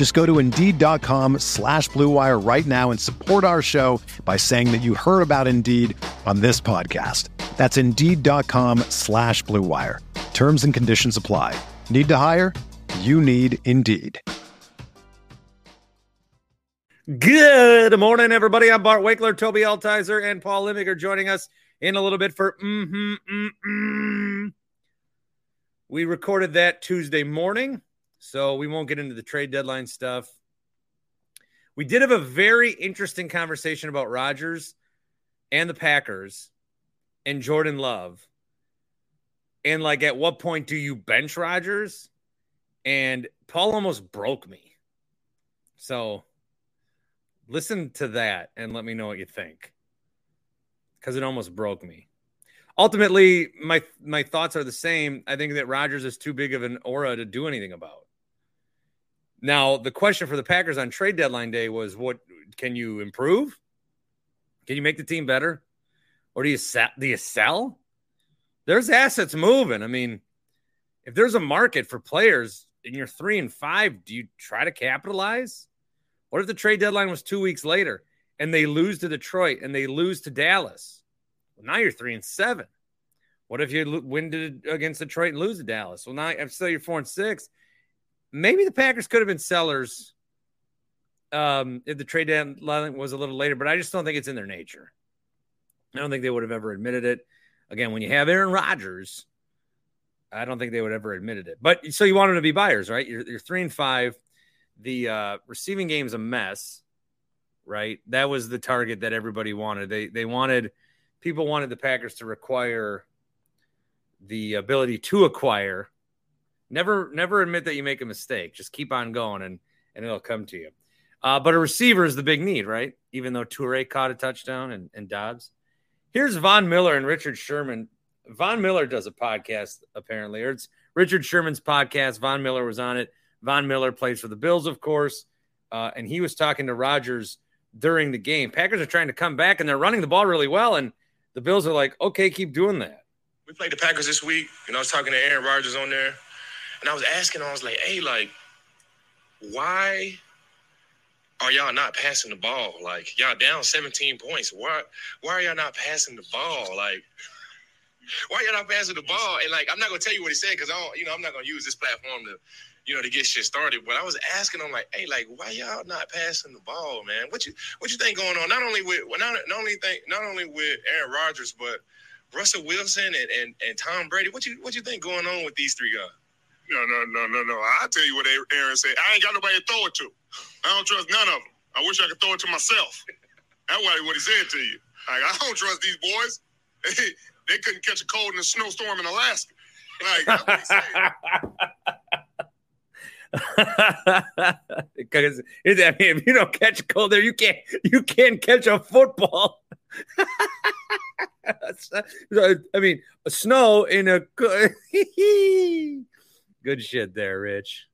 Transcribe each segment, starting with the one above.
Just go to Indeed.com slash BlueWire right now and support our show by saying that you heard about Indeed on this podcast. That's Indeed.com slash BlueWire. Terms and conditions apply. Need to hire? You need Indeed. Good morning, everybody. I'm Bart Winkler, Tobi Altizer, and Paul Imig joining us in a little bit for mm-hmm, mm-hmm. We recorded that Tuesday morning, so we won't get into the trade deadline stuff. We did have a very interesting conversation about Rodgers and the Packers and Jordan Love. And like, at what point do you bench Rodgers? And Paul almost broke me. So listen to that and let me know what you think because it almost broke me ultimately my my thoughts are the same i think that Rodgers is too big of an aura to do anything about now the question for the packers on trade deadline day was what can you improve can you make the team better or do you sell do you sell there's assets moving i mean if there's a market for players and you're three and five do you try to capitalize what if the trade deadline was two weeks later and they lose to Detroit and they lose to Dallas? Well, now you're three and seven. What if you win to, against Detroit and lose to Dallas? Well, now I'm still you're four and six. Maybe the Packers could have been sellers um, if the trade deadline was a little later, but I just don't think it's in their nature. I don't think they would have ever admitted it. Again, when you have Aaron Rodgers, I don't think they would ever admitted it. But so you want them to be buyers, right? You're, you're three and five the uh, receiving game's a mess, right? That was the target that everybody wanted. They they wanted people wanted the Packers to require the ability to acquire. Never never admit that you make a mistake. Just keep on going and and it'll come to you. Uh, but a receiver is the big need, right? Even though Toure caught a touchdown and, and Doubs. Here's Von Miller and Richard Sherman. Von Miller does a podcast, apparently, or it's Richard Sherman's podcast. Von Miller was on it. Von Miller plays for the Bills, of course, uh, and he was talking to Rodgers during the game. Packers are trying to come back, and they're running the ball really well, and the Bills are like, okay, keep doing that. We played the Packers this week, and I was talking to Aaron Rodgers on there, and I was asking, I was like, hey, like, why are y'all not passing the ball? Like, y'all down 17 points. Why, why are y'all not passing the ball? Like, why y'all not passing the ball? And like, I'm not gonna tell you what he said because I don't, you know, I'm not gonna use this platform to you know, to get shit started. But I was asking them like, hey, like, why y'all not passing the ball, man? What you what you think going on? Not only with not, not only think not only with Aaron Rodgers, but Russell Wilson and, and, and Tom Brady. What you what you think going on with these three guys? No, no, no, no, no. I'll tell you what Aaron said. I ain't got nobody to throw it to. I don't trust none of them. I wish I could throw it to myself. That's what he said to you. Like, I don't trust these boys. They, they couldn't catch a cold in a snowstorm in Alaska. Like, because I mean, if you don't catch a cold there, you can't you can't catch a football. I mean, snow in a good shit there, Rich.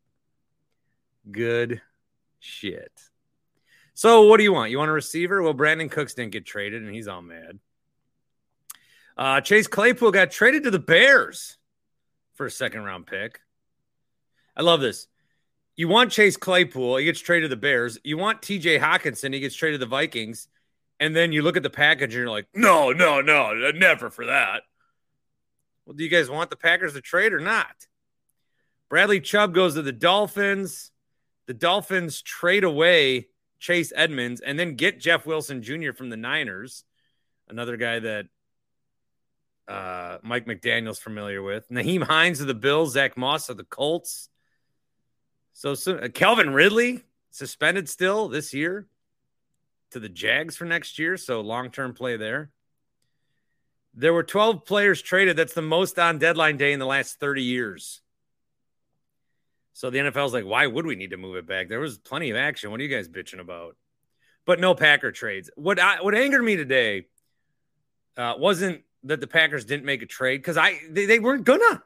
Good shit. So, what do you want? You want a receiver? Well, Brandin Cooks didn't get traded, and he's all mad. Uh, Chase Claypool got traded to the Bears for a second round pick. I love this. You want Chase Claypool, he gets traded to the Bears. You want TJ Hockenson, he gets traded to the Vikings. And then you look at the package and you're like, no, no, no, never for that. Well, do you guys want the Packers to trade or not? Bradley Chubb goes to the Dolphins. The Dolphins trade away Chase Edmonds and then get Jeff Wilson Jr. from the Niners, another guy that uh, Mike McDaniel's familiar with. Nyheim Hines of the Bills, Zach Moss of the Colts. So, so uh, Calvin Ridley suspended still this year to the Jags for next year. So long term play there. There were 12 players traded. That's the most on deadline day in the last 30 years. So the NFL's like, why would we need to move it back? There was plenty of action. What are you guys bitching about? But no Packer trades. What I, what angered me today uh, wasn't that the Packers didn't make a trade because I they, they weren't gonna.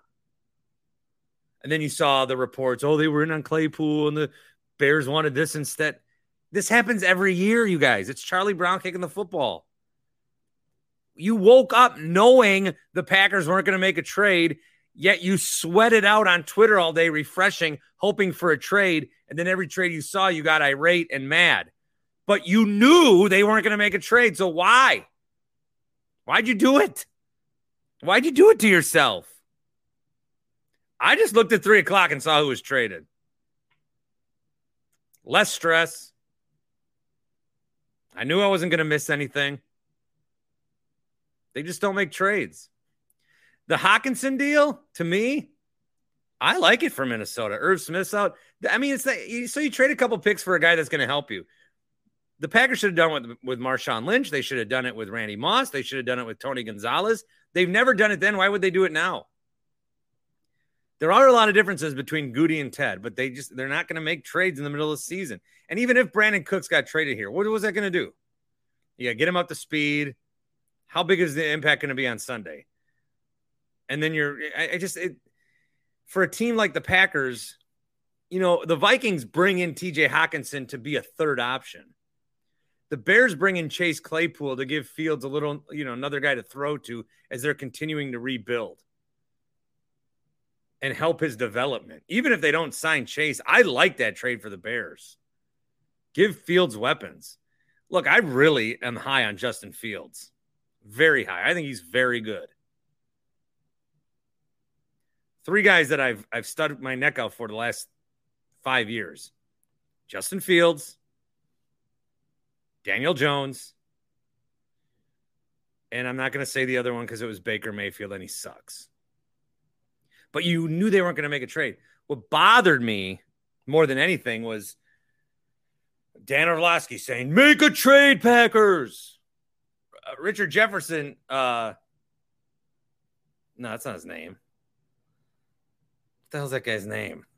And then you saw the reports, oh, they were in on Claypool and the Bears wanted this instead. This happens every year, you guys. It's Charlie Brown kicking the football. You woke up knowing the Packers weren't going to make a trade, yet you sweated out on Twitter all day, refreshing, hoping for a trade. And then every trade you saw, you got irate and mad. But you knew they weren't going to make a trade. So why? Why'd you do it? Why'd you do it to yourself? I just looked at three o'clock and saw who was traded. Less stress. I knew I wasn't going to miss anything. They just don't make trades. The Hockenson deal, to me, I like it for Minnesota. Irv Smith's out. I mean, it's the, so you trade a couple picks for a guy that's going to help you. The Packers should have done it with, with Marshawn Lynch. They should have done it with Randy Moss. They should have done it with Tony Gonzalez. They've never done it then. Why would they do it now? There are a lot of differences between Gutey and Ted, but they just they're not going to make trades in the middle of the season. And even if Brandin Cooks got traded here, what was that going to do? To get him up to speed. How big is the impact going to be on Sunday? And then you're, I, I just, it, for a team like the Packers, you know, the Vikings bring in TJ Hockenson to be a third option. The Bears bring in Chase Claypool to give Fields a little, you know, another guy to throw to as they're continuing to rebuild and help his development. Even if they don't sign Chase, I like that trade for the Bears. Give Fields weapons. Look, I really am high on Justin Fields. Very high. I think he's very good. Three guys that I've I've studied my neck out for the last five years. Justin Fields, Daniel Jones, and I'm not going to say the other one because it was Baker Mayfield and he sucks. But you knew they weren't going to make a trade. What bothered me more than anything was Dan Orlovsky saying, "Make a trade, Packers." Uh, Richard Jefferson. Uh, no, that's not his name. The hell's that guy's name?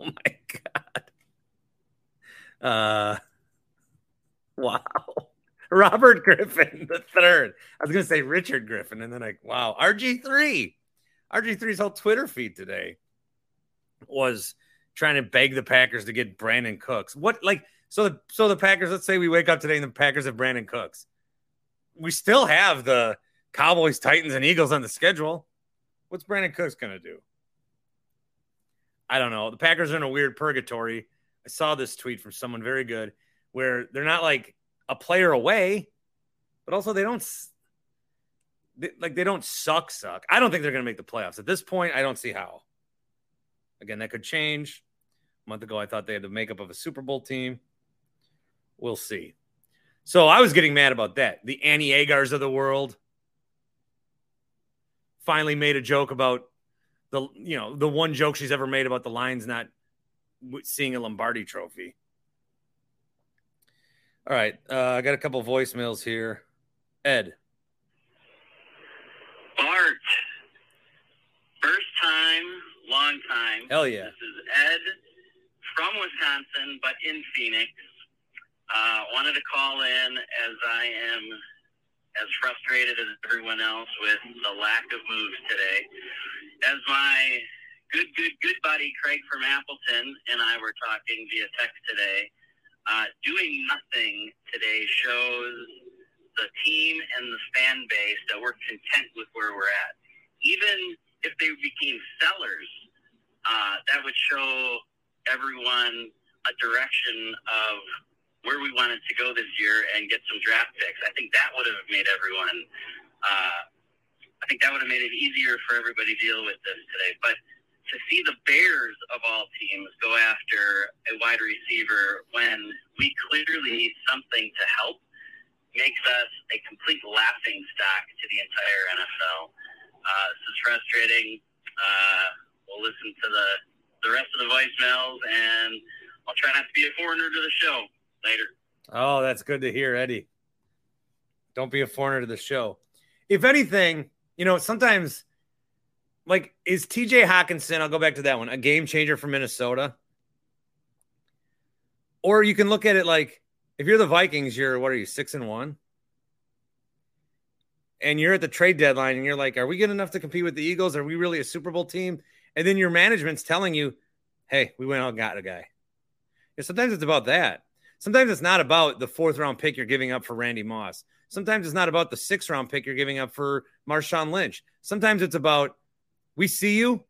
Oh my god. Uh Wow. Robert Griffin the third. I was gonna say Richard Griffin, and then like, wow, RG3. RG3's whole Twitter feed today was trying to beg the Packers to get Brandin Cooks. What like so the so the Packers, let's say we wake up today and the Packers have Brandin Cooks. We still have the Cowboys, Titans, and Eagles on the schedule. What's Brandin Cooks gonna do? I don't know. The Packers are in a weird purgatory. I saw this tweet from someone very good where they're not like a player away, but also they don't they, like they don't suck suck. I don't think they're going to make the playoffs at this point. I don't see how. Again, that could change. A month ago, I thought they had the makeup of a Super Bowl team. We'll see. So I was getting mad about that. The Annie Agars of the world finally made a joke about the you know the one joke she's ever made about the Lions not seeing a Lombardi Trophy. All right. Uh, I got a couple voicemails here. Ed. Bart. First time, long time. Hell yeah. This is Ed from Wisconsin, but in Phoenix. Uh, wanted to call in as I am as frustrated as everyone else with the lack of moves today. As my good, good, good buddy Craig from Appleton and I were talking via text today, uh, doing nothing today shows the team and the fan base that we're content with where we're at. Even if they became sellers, uh, that would show everyone a direction of where we wanted to go this year and get some draft picks. I think that would have made everyone. Uh, I think that would have made it easier for everybody to deal with this today. But to see the Bears of all teams go after a wide receiver when we clearly need something to help makes us a complete laughing stock to the entire NFL. Uh, this is frustrating. Uh, we'll listen to the, the rest of the voicemails, and I'll try not to be a foreigner to the show later. Oh, that's good to hear, Eddie. Don't be a foreigner to the show. If anything, you know, sometimes like is TJ Hockenson, I'll go back to that one, a game changer for Minnesota? Or you can look at it like if you're the Vikings, you're what are you, six and one? And you're at the trade deadline and you're like, are we good enough to compete with the Eagles? Are we really a Super Bowl team? And then your management's telling you, hey, we went out and got a guy. And sometimes it's about that. Sometimes it's not about the fourth round pick you're giving up for Randy Moss. Sometimes it's not about the six round pick you're giving up for Marshawn Lynch. Sometimes it's about we see you,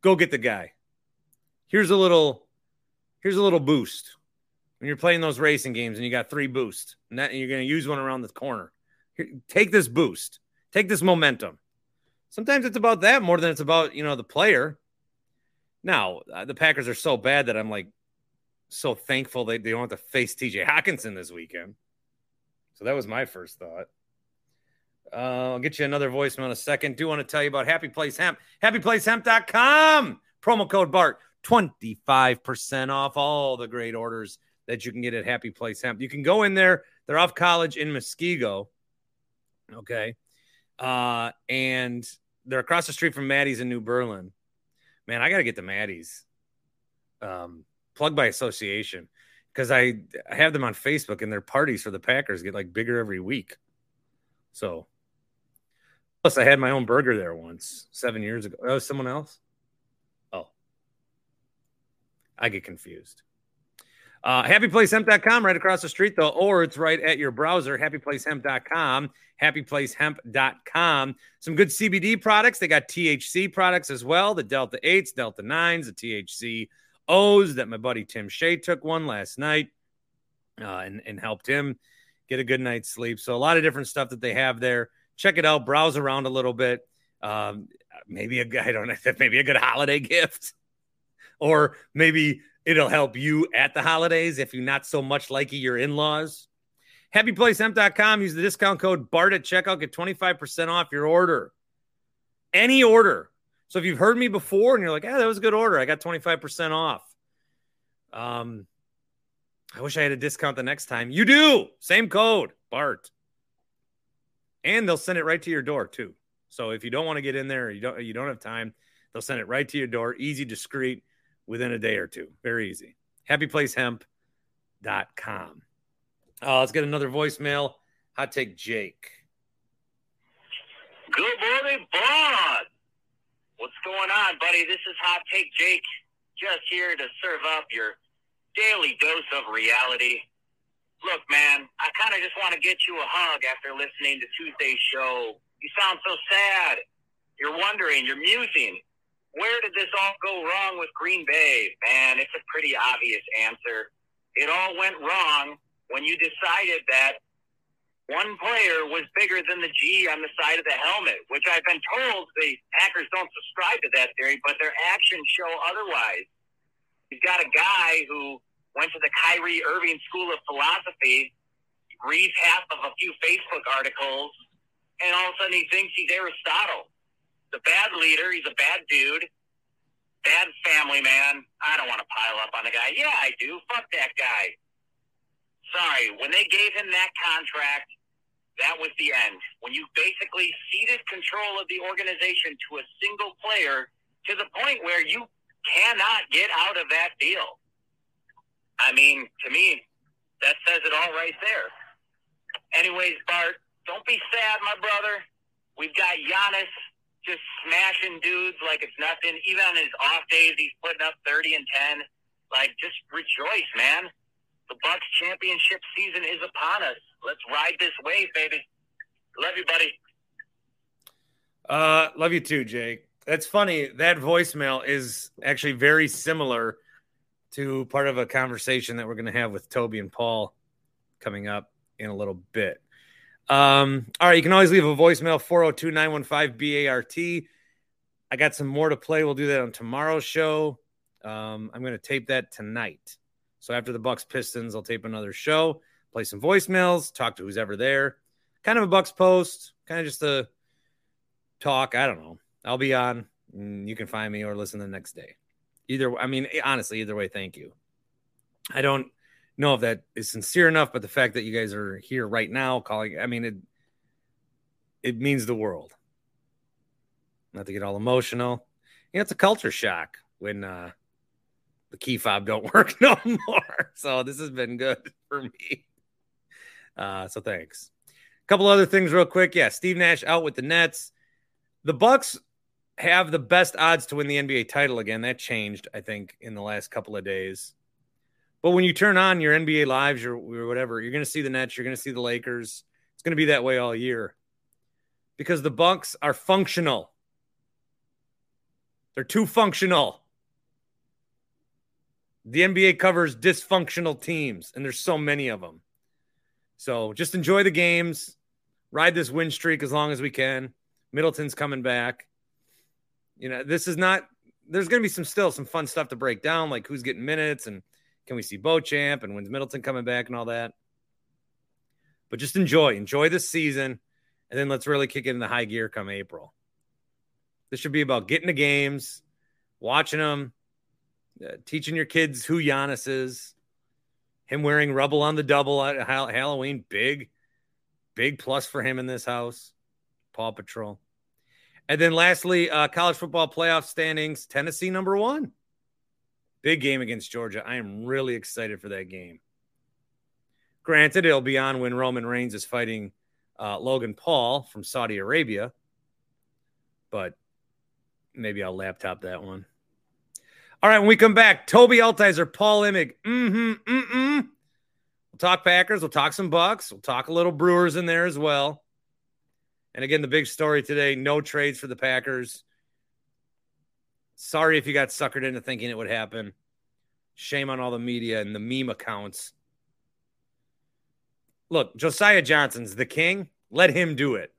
go get the guy. Here's a little, here's a little boost when you're playing those racing games and you got three boosts and, that, and you're going to use one around the corner. Here, take this boost, take this momentum. Sometimes it's about that more than it's about you know the player. Now uh, the Packers are so bad that I'm like so thankful they, they don't have to face TJ Hockenson this weekend. So that was my first thought. Uh, I'll get you another voicemail in a second. Do want to tell you about Happy Place Hemp. HappyPlaceHemp.com. Promo code BART. 25% off all the great orders that you can get at Happy Place Hemp. You can go in there. They're off college in Muskego. Okay. Uh, and they're across the street from Maddie's in New Berlin. Man, I got to get the Maddie's. Um, plug by association because I, I have them on Facebook and their parties for the Packers get like bigger every week. So, plus I had my own burger there once seven years ago. Oh, someone else? Oh, I get confused. Uh, happyplacehemp.com right across the street though, or it's right at your browser, happyplacehemp.com, happyplacehemp.com. Some good CBD products. They got THC products as well, the Delta 8s, Delta 9s, the THC O's that my buddy Tim Shea took one last night uh, and, and helped him get a good night's sleep. So a lot of different stuff that they have there. Check it out, browse around a little bit. Um, maybe a I don't know, maybe a good holiday gift, or maybe it'll help you at the holidays if you're not so much like your in-laws. HappyPlaceHemp.com. Use the discount code BART at checkout. Get 25% off your order. Any order. So if you've heard me before and you're like, yeah, that was a good order, I got 25% off. Um, I wish I had a discount the next time. You do. Same code, Bart. And they'll send it right to your door too. So if you don't want to get in there, you don't you don't have time, they'll send it right to your door, easy, discreet, within a day or two. Very easy. Happyplacehemp.com. Uh, let's get another voicemail. Hot take Jake. Good morning, Bart. What's going on, buddy? This is Hot Take Jake, just here to serve up your daily dose of reality. Look, man, I kind of just want to get you a hug after listening to Tuesday's show. You sound so sad. You're wondering, you're musing. Where did this all go wrong with Green Bay? Man, it's a pretty obvious answer. It all went wrong when you decided that one player was bigger than the G on the side of the helmet, which I've been told the Packers don't subscribe to that theory, but their actions show otherwise. You've got a guy who went to the Kyrie Irving School of Philosophy, reads half of a few Facebook articles, and all of a sudden he thinks he's Aristotle. The bad leader, he's a bad dude, bad family man. I don't want to pile up on the guy. Yeah, I do. Fuck that guy. Sorry, when they gave him that contract, that was the end. When you basically ceded control of the organization to a single player to the point where you cannot get out of that deal. I mean, to me, that says it all right there. Anyways, Bart, don't be sad, my brother. We've got Giannis just smashing dudes like it's nothing. Even on his off days, he's putting up 30 and 10. Like, just rejoice, man. The Bucks championship season is upon us. Let's ride this wave, baby. Love you, buddy. Uh, love you too, Jake. That's funny. That voicemail is actually very similar to part of a conversation that we're going to have with Tobi and Paul coming up in a little bit. Um, all right, you can always leave a voicemail 402 915 BART. I got some more to play. We'll do that on tomorrow's show. Um, I'm going to tape that tonight. So after the Bucks Pistons, I'll tape another show. play some voicemails, talk to who's ever there. Kind of a Bucks post, kind of just a talk. I don't know. I'll be on. You can find me or listen the next day. Either, I mean, honestly, either way, thank you. I don't know if that is sincere enough, but the fact that you guys are here right now calling, I mean, it it means the world. Not to get all emotional. You know, it's a culture shock when uh the key fob don't work no more. So this has been good for me. Uh, so thanks. A couple other things real quick. Yeah, Steve Nash out with the Nets. The Bucks have the best odds to win the NBA title again. That changed, I think, in the last couple of days. But when you turn on your NBA lives or whatever, you're going to see the Nets, you're going to see the Lakers. It's going to be that way all year because the Bucks are functional. They're too functional. The NBA covers dysfunctional teams, and there's so many of them. So just enjoy the games, ride this win streak as long as we can. Middleton's coming back. You know, this is not. There's going to be some still some fun stuff to break down, like who's getting minutes and can we see Beauchamp and when's Middleton coming back and all that. But just enjoy, enjoy this season, and then let's really kick it into high gear come April. This should be about getting the games, watching them, uh, teaching your kids who Giannis is, him wearing rubble on the double at Halloween, big, big plus for him in this house. Paw Patrol. And then lastly, uh, college football playoff standings Tennessee number one. Big game against Georgia. I am really excited for that game. Granted, it'll be on when Roman Reigns is fighting uh, Logan Paul from Saudi Arabia, but maybe I'll laptop that one. All right, when we come back, Tobi Altizer, Paul Imig. Mm-hmm, mm-mm. We'll talk Packers. We'll talk some Bucks. We'll talk a little Brewers in there as well. And again, the big story today: no trades for the Packers. Sorry if you got suckered into thinking it would happen. Shame on all the media and the meme accounts. Look, Josiah Johnson's the king. Let him do it.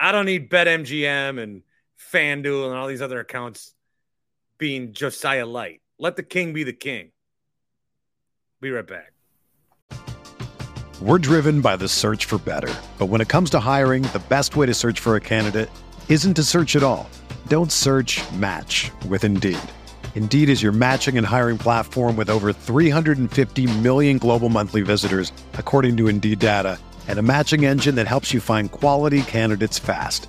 I don't need BetMGM and FanDuel and all these other accounts being Josiah Light. Let the king be the king. Be right back. We're driven by the search for better. But when it comes to hiring, the best way to search for a candidate isn't to search at all. Don't search match with Indeed. Indeed is your matching and hiring platform with over 350 million global monthly visitors, according to Indeed data, and a matching engine that helps you find quality candidates fast.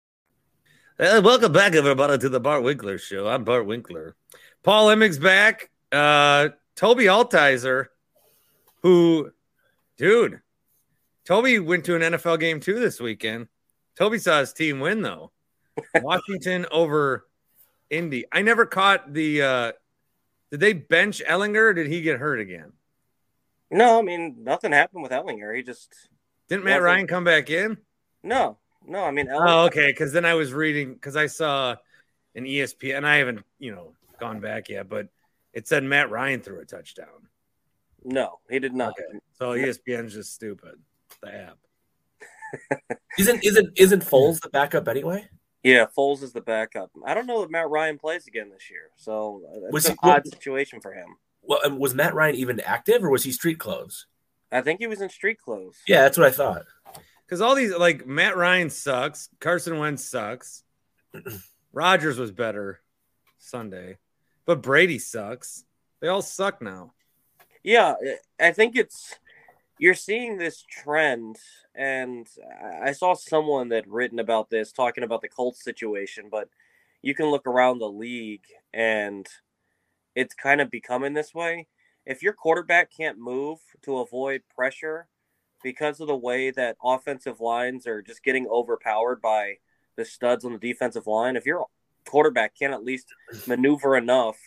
Uh, welcome back, everybody, to the Bart Winkler Show. I'm Bart Winkler. Paul Imig's back. Uh, Tobi Altizer, who, dude, Tobi went to an NFL game too this weekend. Tobi saw his team win though. Washington over Indy. I never caught the. uh Did they bench Ehlinger? or Did he get hurt again? No, I mean nothing happened with Ehlinger. He just didn't Matt Ryan come back in. No, no. I mean, Ehlinger... oh, okay. Because then I was reading because I saw an ESPN, and I haven't you know gone back yet, but it said Matt Ryan threw a touchdown. No, he did not. Okay. So ESPN's just stupid the app. isn't isn't isn't Foles the backup anyway? Yeah, Foles is the backup. I don't know that Matt Ryan plays again this year, so uh, it's Was an he- odd situation for him. Well, was Matt Ryan even active, or was he street clothes? I think he was in street clothes. Yeah, that's what I thought. Because all these like Matt Ryan sucks, Carson Wentz sucks, Rodgers was better Sunday, but Brady sucks. They all suck now. Yeah, I think it's you're seeing this trend, and I I saw someone that written about this talking about the Colts situation, but you can look around the league and it's kind of becoming this way. If your quarterback can't move to avoid pressure because of the way that offensive lines are just getting overpowered by the studs on the defensive line, if your quarterback can't at least maneuver enough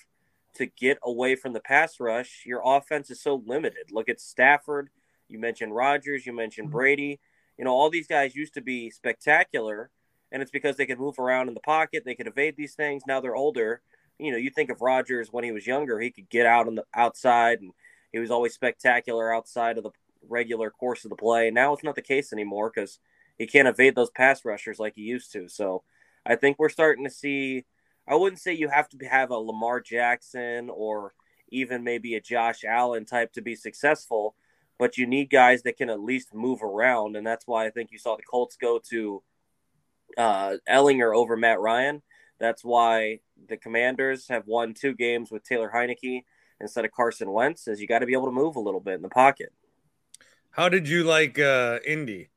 to get away from the pass rush, your offense is so limited. Look at Stafford. You mentioned Rodgers. You mentioned mm-hmm. Brady. You know, all these guys used to be spectacular, and it's because they could move around in the pocket. They could evade these things. Now they're older. You know, you think of Rodgers when he was younger, he could get out on the outside, and he was always spectacular outside of the regular course of the play. Now it's not the case anymore because he can't evade those pass rushers like he used to. So I think we're starting to see. I wouldn't say you have to have a Lamar Jackson or even maybe a Josh Allen type to be successful, but you need guys that can at least move around, and that's why I think you saw the Colts go to uh, Ehlinger over Matt Ryan. That's why the Commanders have won two games with Taylor Heinicke instead of Carson Wentz, is you got to be able to move a little bit in the pocket. How did you like uh Indy?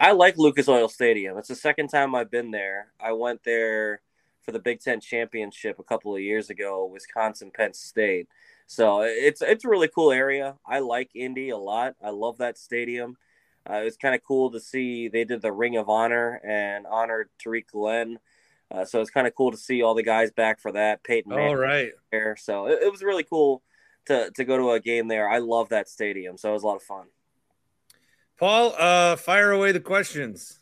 I like Lucas Oil Stadium. It's the second time I've been there. I went there for the Big Ten championship a couple of years ago, Wisconsin Penn State. So it's it's a really cool area. I like Indy a lot. I love that stadium. Uh, it was kind of cool to see they did the Ring of Honor and honored Tarik Glenn. Uh, so it's kind of cool to see all the guys back for that. Peyton All Manning right. there. So it, it was really cool to to go to a game there. I love that stadium. So it was a lot of fun. Paul, uh fire away the questions.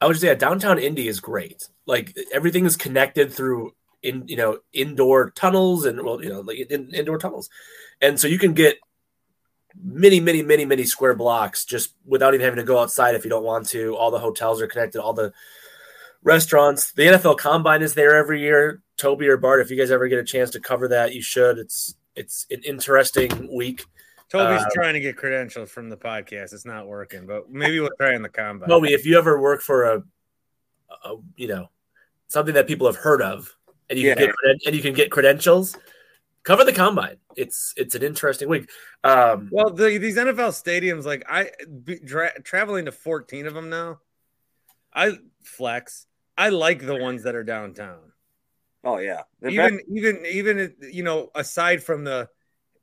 I would say yeah, downtown Indy is great. Like everything is connected through in you know indoor tunnels and well you know like in, indoor tunnels, and so you can get many many many many square blocks just without even having to go outside if you don't want to. All the hotels are connected. All the restaurants. The NFL Combine is there every year. Tobi or Bart, if you guys ever get a chance to cover that, you should. It's it's an interesting week. Tobi's Uh, trying to get credentials from the podcast. It's not working, but maybe we'll try in the combine. Tobi, if you ever work for a, a you know something that people have heard of, and you can get and you can get credentials, cover the combine. It's it's an interesting week. Um, Well, the, these NFL stadiums, like I be, dra- traveling to 14 of them now. I flex. I like the ones that are downtown. Oh yeah, They're Even even even you know, aside from the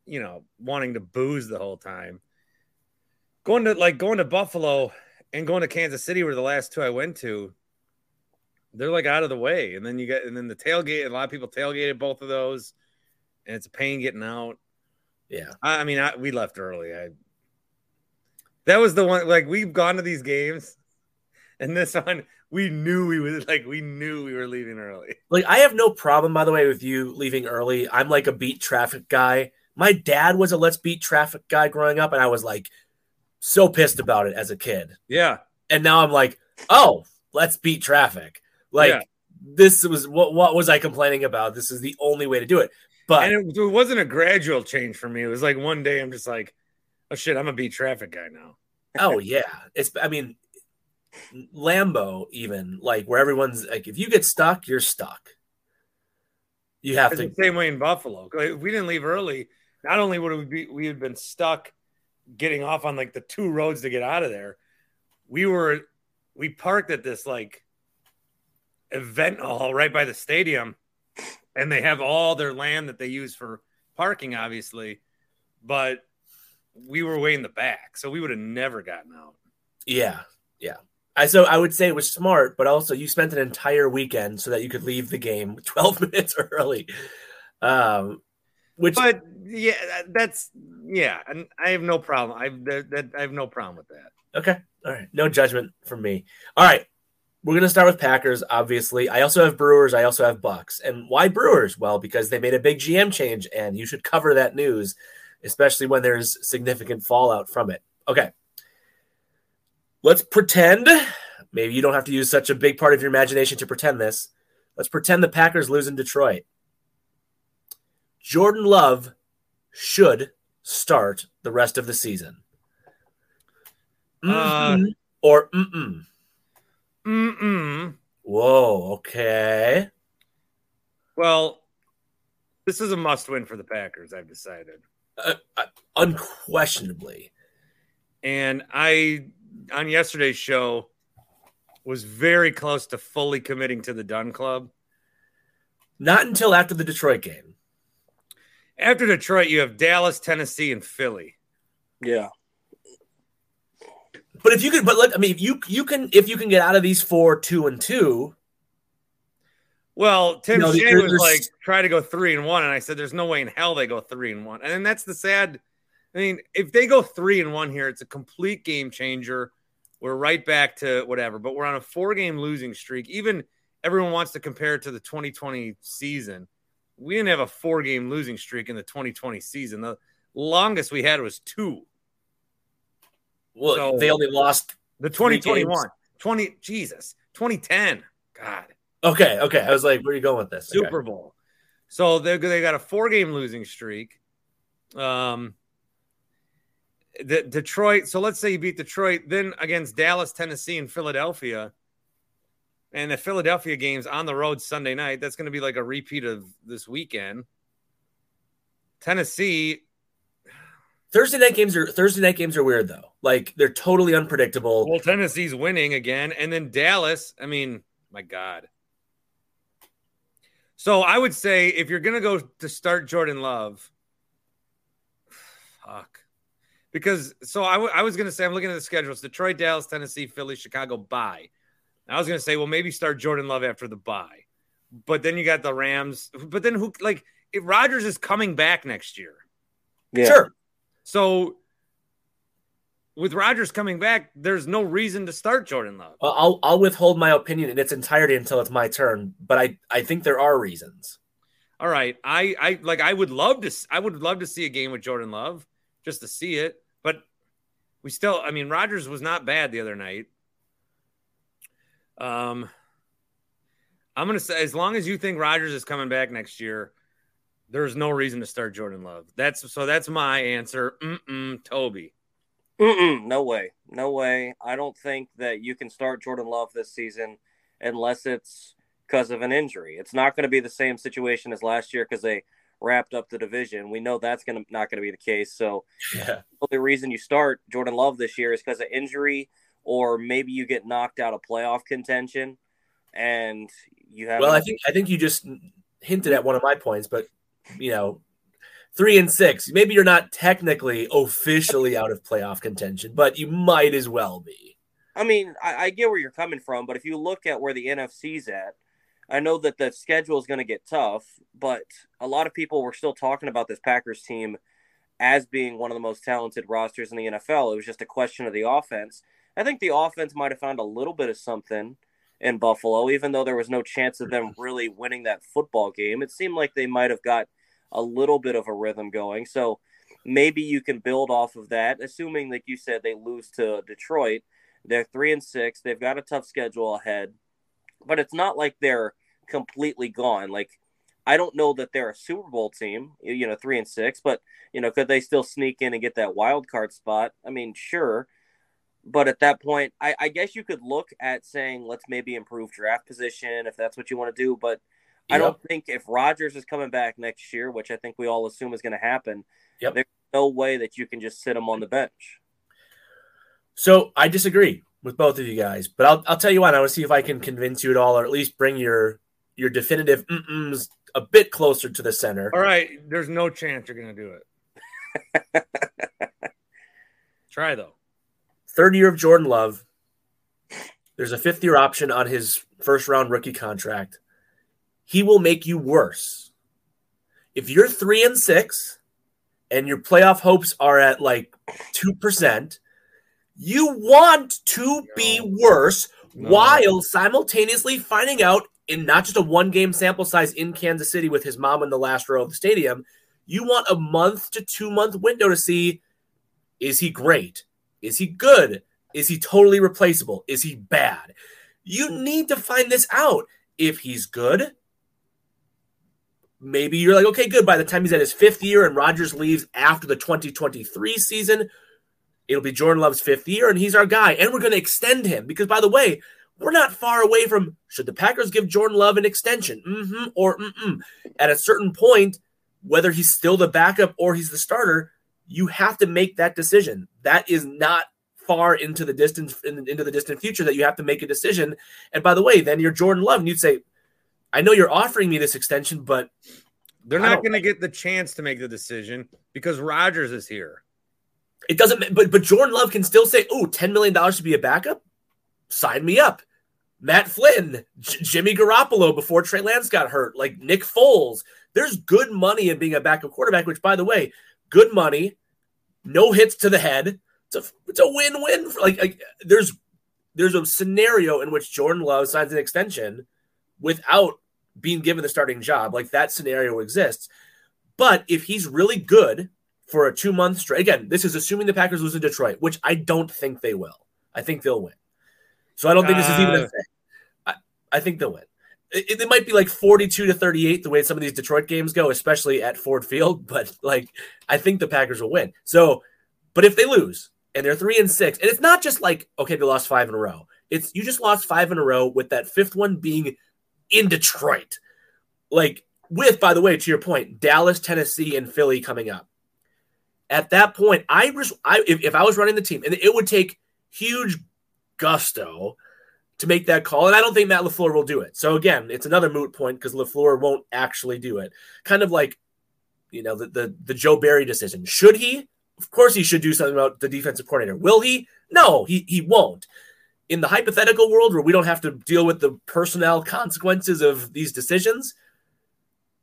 you know, wanting to booze the whole time. Going to like going to Buffalo and going to Kansas City were the last two I went to. They're like out of the way. And then you get and then the tailgate, a lot of people tailgated both of those. And it's a pain getting out. yeah, I, I mean, I, we left early. I that was the one. Like we've gone to these games, and this one we knew we was like we knew we were leaving early. like I have no problem by the way with you leaving early. I'm like a beat traffic guy. My dad was a let's beat traffic guy growing up, and I was like so pissed about it as a kid. Yeah, and now I'm like, oh, let's beat traffic. Like Yeah. this was what what was I complaining about? This is the only way to do it. But and it, it wasn't a gradual change for me. It was like one day I'm just like, oh shit, I'm a beat traffic guy now. oh yeah, it's I mean Lambeau even like where everyone's like if you get stuck, you're stuck. You have It's to the same way in Buffalo. Like, if we didn't leave early, not only would we be we had been stuck getting off on like the two roads to get out of there, we were we parked at this like event hall right by the stadium, and they have all their land that they use for parking, obviously, but we were way in the back, so we would have never gotten out. Yeah, yeah. I so I would say it was smart, but also you spent an entire weekend so that you could leave the game 12 minutes early. Um which But yeah, that's yeah, and I have no problem. I that, that I have no problem with that. Okay. All right. No judgment from me. All right. We're going to start with Packers, obviously. I also have Brewers. I also have Bucks. And why Brewers? Well, because they made a big GM change, and you should cover that news, especially when there's significant fallout from it. Okay. Let's pretend maybe you don't have to use such a big part of your imagination to pretend this. Let's pretend the Packers lose in Detroit. Jordan Love should start the rest of the season. Uh, Mhm. or mm-mm. Mm-mm. Whoa, okay. Well, this is a must-win for the Packers. I've decided, Uh, uh, unquestionably. and I on yesterday's show was very close to fully committing to the Dunn Club. Not until after the Detroit game. After Detroit, you have Dallas, Tennessee, and Philly. Yeah. But if you could, but let, I mean, you you can if you can get out of these four, two and two. Well, Tim No, Shea was like, try to go three and one. And I said, there's no way in hell they go three and one. And then that's the sad. I mean, if they go three and one here, it's a complete game changer. We're right back to whatever, but we're on a four game losing streak. Even everyone wants to compare it to the 2020 season. We didn't have a four game losing streak in the 2020 season. The longest we had was two. Well, So- they only lost. The Three 2021, 20, Jesus, 2010. God. Okay, okay. I was like, where are you going with this? Okay. Super Bowl. So they they got a four game losing streak. Um, the Detroit. So let's say you beat Detroit, then against Dallas, Tennessee, and Philadelphia, and the Philadelphia games on the road Sunday night. That's going to be like a repeat of this weekend. Tennessee. Thursday night games are Thursday night games are weird though. Like they're totally unpredictable. Well, Tennessee's winning again, and then Dallas. I mean, my God. So I would say if you're gonna go to start Jordan Love, because so I, w- I was gonna say I'm looking at the schedules: Detroit, Dallas, Tennessee, Philly, Chicago. Bye. I was gonna say, well, maybe start Jordan Love after the bye, but then you got the Rams. But then who like if Rodgers is coming back next year? Yeah. Sure. So with Rodgers coming back, there's no reason to start Jordan Love. Well, I'll I'll withhold my opinion in its entirety until it's my turn. But I I think there are reasons. All right, I I like I would love to I would love to see a game with Jordan Love just to see it, but we still I mean Rodgers was not bad the other night. Um I'm to say as long as you think Rodgers is coming back next year, there's no reason to start Jordan Love. That's so that's my answer. Mm-mm, Tobi. Mm-mm, no way. No way. I don't think that you can start Jordan Love this season unless it's because of an injury. It's not going to be the same situation as last year because they wrapped up the division. We know that's to not going to be the case. So Yeah. the only reason you start Jordan Love this year is because of injury, or maybe you get knocked out of playoff contention, and you have. Well, I think I think you just hinted at one of my points, but you know, three and six. Maybe you're not technically officially out of playoff contention, but you might as well be. I mean, I, I get where you're coming from, but if you look at where the NFC's at, I know that the schedule is going to get tough, but a lot of people were still talking about this Packers team as being one of the most talented rosters in the NFL. It was just a question of the offense. I think the offense might have found a little bit of something in Buffalo, even though there was no chance of them mm-hmm. really winning that football game. It seemed like they might have got a little bit of a rhythm going. So maybe you can build off of that, assuming, like you said, they lose to Detroit. They're three and six. They've got a tough schedule ahead, but it's not like they're completely gone. Like I don't know that they're a Super Bowl team, you know, three and six, but you know, could they still sneak in and get that wild card spot? I mean, sure. But at that point, I, I guess you could look at saying, let's maybe improve draft position if that's what you want to do. But I don't think if Rodgers is coming back next year, which I think we all assume is going to happen, Yep. there's no way that you can just sit him on the bench. So I disagree with both of you guys, but I'll I'll tell you what. I want to see if I can convince you at all, or at least bring your your definitive mm-ms a bit closer to the center. All right, there's no chance you're going to do it. Try though. Third year of Jordan Love. There's a fifth year option on his first round rookie contract. He will make you worse. If you're three and six and your playoff hopes are at like 2%, you want to be worse No. while simultaneously finding out in not just a one game sample size in Kansas City with his mom in the last row of the stadium, you want a month to two month window to see is he great? Is he good? Is he totally replaceable? Is he bad? You need to find this out. If he's good, maybe you're like, okay, good. By the time he's at his fifth year and Rodgers leaves after the 2023 season, it'll be Jordan Love's fifth year and he's our guy. And we're going to extend him because, by the way, we're not far away from should the Packers give Jordan Love an extension? Mm-hmm, or mm-mm. At a certain point, whether he's still the backup or he's the starter, you have to make that decision. That is not far into the distance into the distant future that you have to make a decision. And by the way, then you're Jordan Love and you'd say, I know you're offering me this extension, but they're not going to get the chance to make the decision because Rodgers is here. It doesn't, but but Jordan Love can still say, "Oh, $10 million to be a backup, sign me up." Matt Flynn, J- Jimmy Garoppolo before Trey Lance got hurt, like Nick Foles. There's good money in being a backup quarterback, which, by the way, good money, no hits to the head. It's a it's a win win. Like, like there's there's a scenario in which Jordan Love signs an extension without being given the starting job. Like that scenario exists. But if he's really good for a two month straight, again, this is assuming the Packers lose in Detroit, which I don't think they will. I think they'll win. So I don't think this is even a uh, thing. I, I think they'll win. It, it, might be like 42 to 38 the way some of these Detroit games go, especially at Ford Field, but like I think the Packers will win. So, but if they lose and they're three and six, and it's not just like, okay, they lost five in a row. It's you just lost five in a row with that fifth one being in Detroit. Like, with, by the way, to your point, Dallas, Tennessee, and Philly coming up. At that point, I was, I if, if I was running the team, and it would take huge gusto to make that call. And I don't think Matt LaFleur will do it. So again, it's another moot point because LaFleur won't actually do it. Kind of like, you know, the, the the Joe Barry decision. Should he? Of course he should do something about the defensive coordinator. Will he? No, he he won't in the hypothetical world where we don't have to deal with the personnel consequences of these decisions,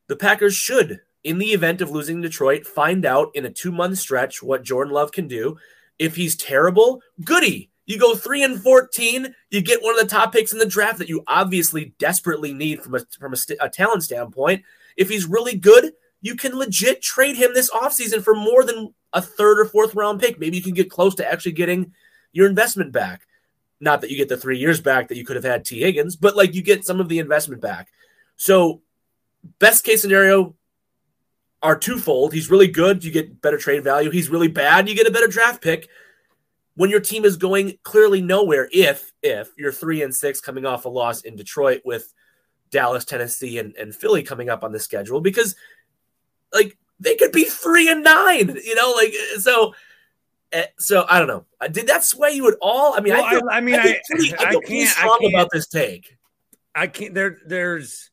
the Packers should, in the event of losing Detroit, find out in a two month stretch what Jordan Love can do. If he's terrible, goody. You go three and fourteen. You get one of the top picks in the draft that you obviously desperately need from a from a, st- a talent standpoint. If he's really good, you can legit trade him this offseason for more than a third or fourth round pick. Maybe you can get close to actually getting your investment back. Not that you get the three years back that you could have had Tee Higgins, but like you get some of the investment back. So, best case scenario are twofold. He's really good, you get better trade value. He's really bad, you get a better draft pick. When your team is going clearly nowhere, if if you're three and six coming off a loss in Detroit with Dallas, Tennessee, and, and Philly coming up on the schedule, because like they could be three and nine, you know, like so Eh, so I don't know. Uh, did that sway you at all? I mean, well, I, feel, I, I, mean, I, pretty, I, I can't strong can't, about this take. I can't. There, there's,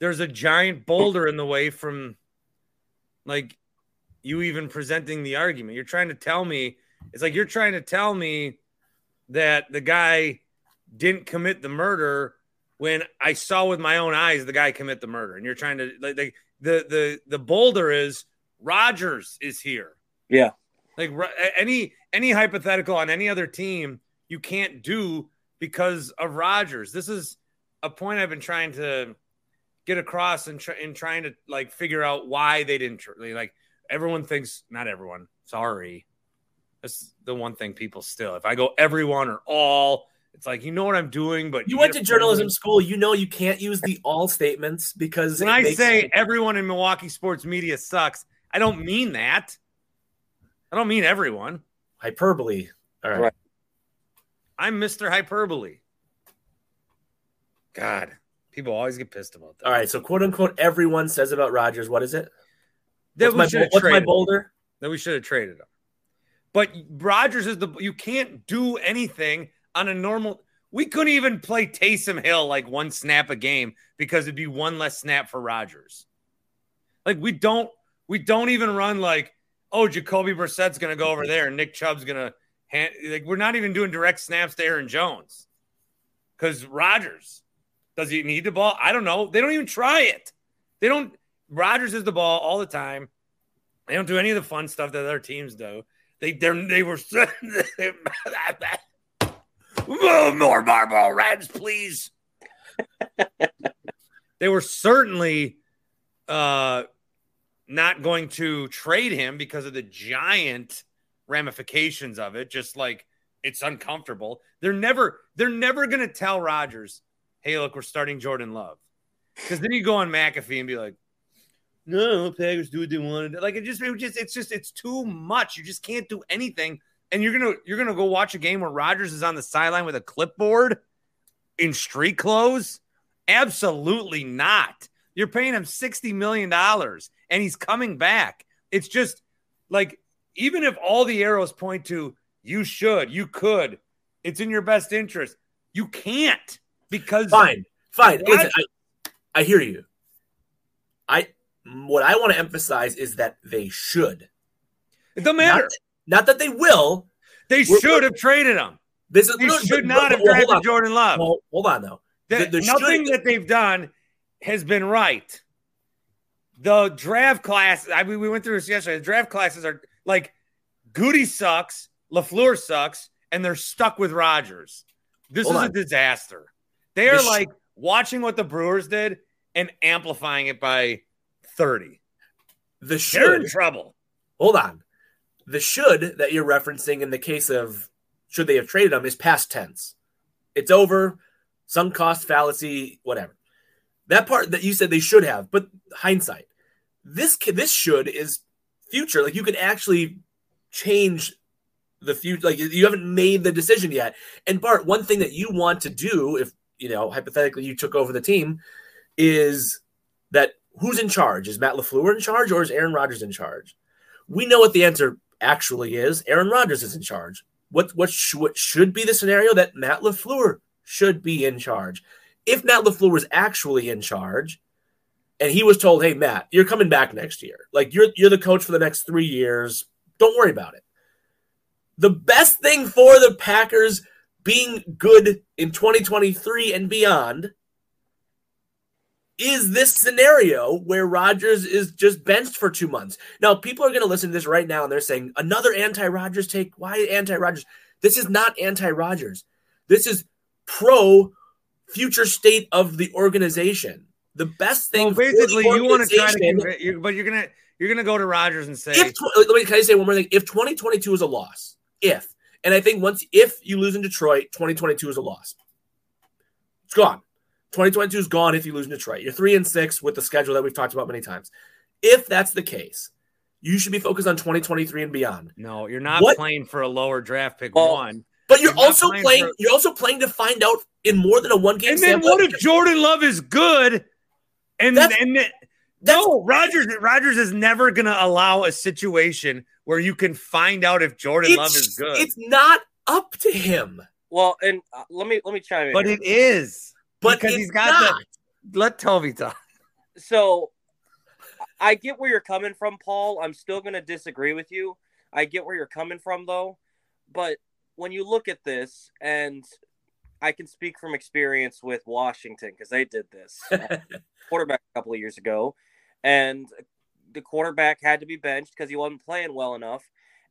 there's a giant boulder in the way from, like, you even presenting the argument. You're trying to tell me it's like you're trying to tell me that the guy didn't commit the murder when I saw with my own eyes the guy commit the murder, and you're trying to like, the the the boulder is Rodgers is here. Yeah. Like any any hypothetical on any other team, you can't do because of Rodgers. This is a point I've been trying to get across and, try, and trying to like figure out why they didn't like everyone thinks not everyone sorry that's the one thing people still if i go everyone or all it's like you know what i'm doing but you, you went to journalism school you know you can't use the all statements because when i say everyone in milwaukee sports media sucks i don't mean that I don't mean everyone. Hyperbole. All right. right. I'm Mr. Hyperbole. God, people always get pissed about that. All right, so quote unquote, everyone says about Rodgers. What is it? That what's, we my, what's my boulder? That we should have traded him. But Rodgers is the you can't do anything on a normal. We couldn't even play Taysom Hill like one snap a game because it'd be one less snap for Rodgers. Like we don't we don't even run like oh, Jacoby Brissett's going to go over there and Nick Chubb's going to hand. Like, we're not even doing direct snaps to Aaron Jones because Rodgers does he need the ball? I don't know. They don't even try it. They don't. Rodgers is the ball all the time. They don't do any of the fun stuff that other teams do. They they were more marble Reds, please. they were certainly uh not going to trade him because of the giant ramifications of it, just like it's uncomfortable. They're never they're never gonna tell Rodgers, hey, look, we're starting Jordan Love. Because then you go on McAfee and be like, no, Packers do what they wanted. Like it just, it just, it's just, it's too much. You just can't do anything. And you're gonna, you're gonna go watch a game where Rodgers is on the sideline with a clipboard in street clothes. Absolutely not. You're paying him sixty million dollars, and he's coming back. It's just like, even if all the arrows point to you should, you could, it's in your best interest. You can't because fine, fine. Listen, I, I hear you. I what I want to emphasize is that they should. It doesn't matter. Not, not that they will. They We're- should have traded him. This is They no, should not have well, drafted. Jordan Love. Well, hold on though. The- The- the nothing should- that they've done has been right. The draft class, I mean, we went through this yesterday. The draft classes are like Gutey sucks, LaFleur sucks, and they're stuck with Rodgers. This is on. a disaster. They are The sh- like watching what the Brewers did and amplifying it by 30. the They're should in trouble. hold on. The should that you're referencing in the case of should they have traded them is past tense. It's over, some cost fallacy, whatever. That part that you said they should have, but hindsight. This this should is future. Like you can actually change the future. Like you haven't made the decision yet. And Bart, one thing that you want to do, if you know hypothetically you took over the team, is that who's in charge? Is Matt Lafleur in charge or is Aaron Rodgers in charge? We know what the answer actually is. Aaron Rodgers is in charge. What what, sh- what should be the scenario that Matt Lafleur should be in charge? If Matt Lafleur was actually in charge, and he was told, "Hey Matt, you're coming back next year. Like you're you're the coach for the next three years. Don't worry about it." The best thing for the Packers being good in 2023 and beyond is this scenario where Rodgers is just benched for two months. Now, people are going to listen to this right now and they're saying, another anti Rodgers take. Why anti Rodgers? This is not anti Rodgers. This is pro future state of the organization. The best thing. Well, for the basically, you want to try to, organization- convince, you, but you're gonna you're gonna go to Rodgers and say, if let me can I say one more thing? If 2022 is a loss, if and I think once if you lose in Detroit, 2022 is a loss. It's gone. 2022 is gone if you lose in Detroit. You're three and six with the schedule that we've talked about many times. If that's the case, you should be focused on 2023 and beyond. no, you're not What- playing for a lower draft pick Well, one. But you're You're also playing playing. for- You're also playing to find out in more than a one game. And then what if Jordan Love is good? And That's- and that's- no, Rodgers Rodgers is never gonna allow a situation where you can find out if Jordan Love is good. It's not up to him, Well, and uh, let me let me chime in. but here. it is but because it's he's got not. the let Tobi talk. so I get where you're coming from, Paul. I'm still going to disagree with you. I get where you're coming from, though. But when you look at this, and I can speak from experience with Washington because they did this quarterback a couple of years ago, and the quarterback had to be benched because he wasn't playing well enough.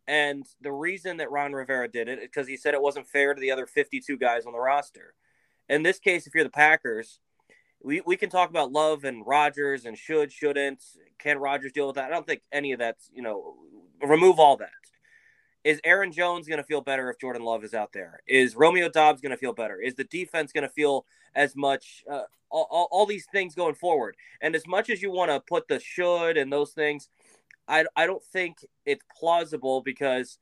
And the reason that Ron Rivera did it is because he said it wasn't fair to the other 52 guys on the roster. In this case, if you're the Packers, we, we can talk about love and Rodgers and should, shouldn't. Can Rodgers deal with that? I don't think any of that's, you know, remove all that. Is Aaron Jones going to feel better if Jordan Love is out there? Is Romeo Doubs going to feel better? Is the defense going to feel as much, uh, all, all, all these things going forward? And as much as you want to put the should and those things, I, I don't think it's plausible because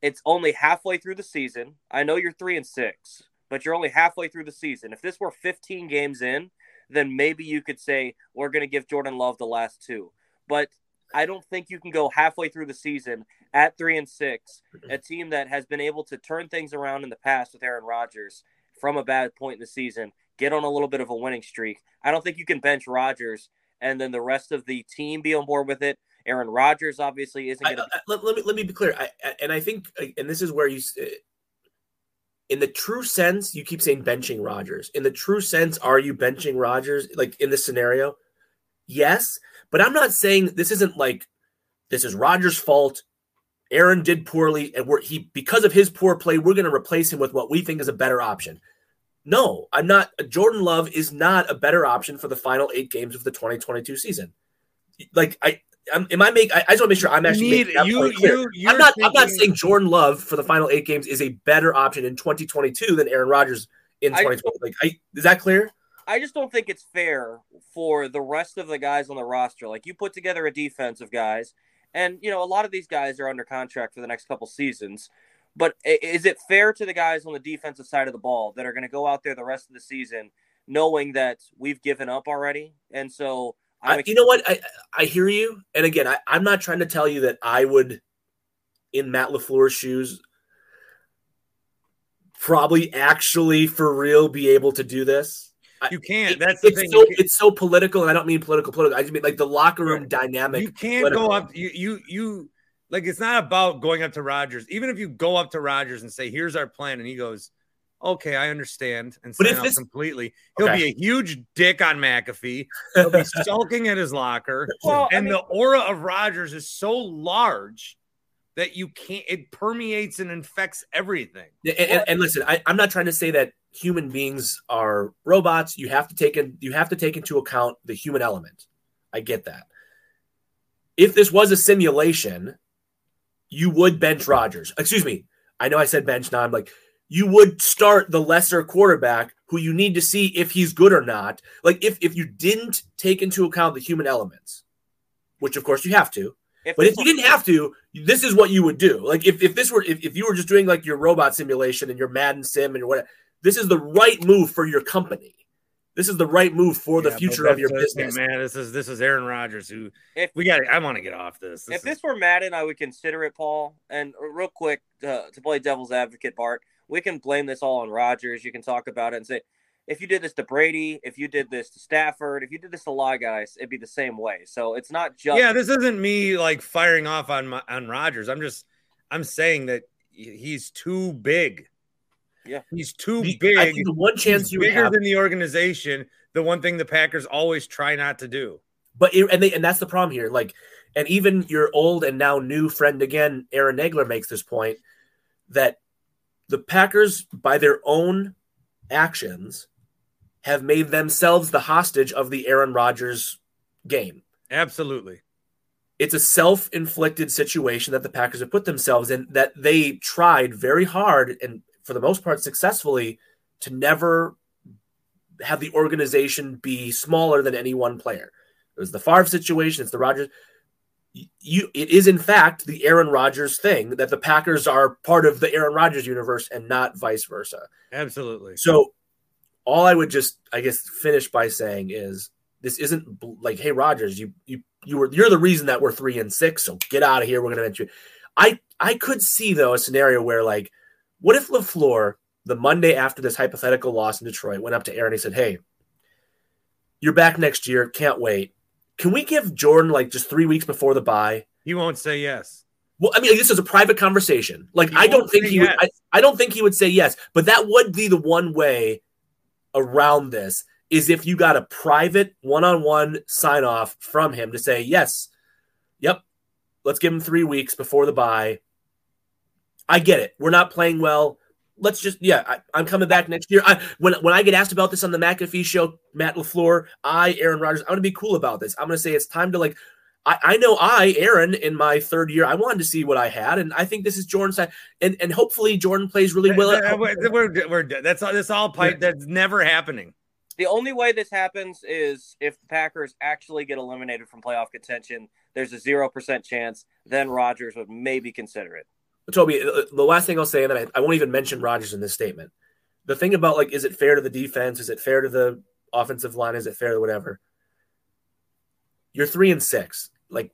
it's only halfway through the season. I know you're three and six, but you're only halfway through the season. If this were 15 games in, then maybe you could say we're going to give Jordan Love the last two. But I don't think you can go halfway through the season at three and six, mm-hmm. a team that has been able to turn things around in the past with Aaron Rodgers from a bad point in the season, get on a little bit of a winning streak. I don't think you can bench Rodgers and then the rest of the team be on board with it. Aaron Rodgers obviously isn't going to. Let, let me let me be clear. I, and I think, uh, and this is where you, s- uh, in the true sense, you keep saying benching Rodgers. In the true sense, are you benching Rodgers? Like in this scenario, yes. But I'm not saying this isn't like this is Rodgers' fault. Aaron did poorly, and we're he because of his poor play, we're going to replace him with what we think is a better option. No, I'm not. Jordan Love is not a better option for the final eight games of the 2022 season. Like I, I'm, am I make? I, I just want to make sure I'm actually need- making that you- clear. you- I'm not. I'm not saying Jordan Love for the final eight games is a better option in 2022 than Aaron Rodgers in I- 2020. Like, I, is that clear? I just don't think it's fair for the rest of the guys on the roster. Like you put together a defense of guys, and you know a lot of these guys are under contract for the next couple seasons. But is it fair to the guys on the defensive side of the ball that are going to go out there the rest of the season knowing that we've given up already? And so I'm I, you know what? I I hear you. And again, I, I'm not trying to tell you that I would, in Matt Lafleur's shoes, probably actually for real be able to do this. You can't. It- That's the it's thing. so it's so political, and I don't mean political. Political. I just mean like the locker room dynamic. you can't political. go up you you you like it's not about going up to Rodgers. Even if you go up to Rodgers and say, "Here's our plan," and he goes, "Okay, I understand," and But sign if off this- completely, he'll Okay. be a huge dick on McAfee. He'll be sulking at his locker, Well, I and mean- the aura of Rodgers is so large that you can't. It permeates and infects everything. And, and, and listen, I, I'm not trying to say that human beings are robots. You have to take in, you have to take into account the human element. I get that. If this was a simulation, you would bench Rodgers. Excuse me. I know I said bench. Now I'm like, you would start the lesser quarterback who you need to see if he's good or not. Like if if you didn't take into account the human elements, which of course you have to. if But if you didn't have to, this is what you would do. Like if, if this were if, if you were just doing like your robot simulation and your Madden sim and what this is the right move for your company. This is the right move for the Yeah, but future of your that's thing, business. man. This is this is Aaron Rodgers who If- we got. I want to get off this. if is- this were Madden, I would consider it, Paul. And real quick, uh, to play devil's advocate, Bart, we can blame this all on Rodgers. You can talk about it and say, if you did this to Brady, if you did this to Stafford, if you did this to a lot of guys, it'd be the same way. So it's not just yeah, this isn't me like firing off on my, on Rodgers. I'm just I'm saying that he's too big. Yeah. he's too The- big. I think the one chance He's you bigger have, than the organization. The one thing the Packers always try not to do. but it, and they, and that's the problem here. Like, and even your old and now new friend again, Aaron Nagler makes this point that the Packers, by their own actions, have made themselves the hostage of the Aaron Rodgers game. Absolutely. it's a self-inflicted situation that the Packers have put themselves in that they tried very hard and for the most part successfully to never have the organization be smaller than any one player. It was the Favre situation, it's the Rodgers you it is in fact the Aaron Rodgers thing that the Packers are part of the Aaron Rodgers universe and not vice versa. Absolutely. So all I would just I guess finish by saying is this isn't like hey Rodgers you you you were you're the reason that we're 3 and 6 so get out of here we're going to bench you. I I could see though a scenario where like what if LaFleur the Monday after this hypothetical loss in Detroit went up to Aaron and he said hey you're back next year can't wait. Can we give Jordan like just 3 weeks before the bye? He won't say yes. Well, I mean, this is a private conversation. Like, He I don't think he would. I, I don't think he would say yes. But that would be the one way around this is if you got a private one-on-one sign off from him to say yes, yep, let's give him three weeks before the bye. I get it. We're not playing well. Let's just yeah. I, I'm coming back next year. I, when when I get asked about this on the McAfee show, Matt Lafleur, I Aaron Rodgers, I'm gonna be cool about this. I'm gonna say it's time to like I, I know I, Aaron, in my third year, I wanted to see what I had, and I think this is Jordan's side, and and hopefully Jordan plays really well. We're, we're, we're- that's all. That's all pipe. That's never happening. The only way this happens is if the Packers actually get eliminated from playoff contention. There's a zero percent chance. Then Rodgers would maybe consider it. Tobi, uh, the last thing I'll say, and then I, I won't even mention Rodgers in this statement. The thing about like, is it fair to the defense? Is it fair to the offensive line? Is it fair to whatever? You're three and six. Like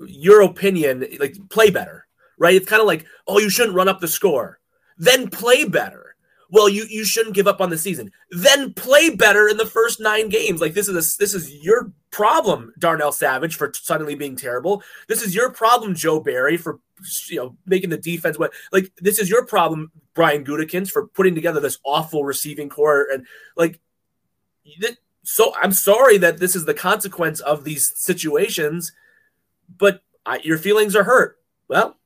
your opinion, like play better, right? It's kind of like, oh, you shouldn't run up the score. Then play better. Well, you you shouldn't give up on the season. Then play better in the first nine games. Like this is a, this is your problem, Darnell Savage, for suddenly being terrible. This is your problem, Joe Barry, for you know making the defense what like this is your problem brian Gutekunst, for putting together this awful receiving core and like so i'm sorry that this is the consequence of these situations but I, your feelings are hurt well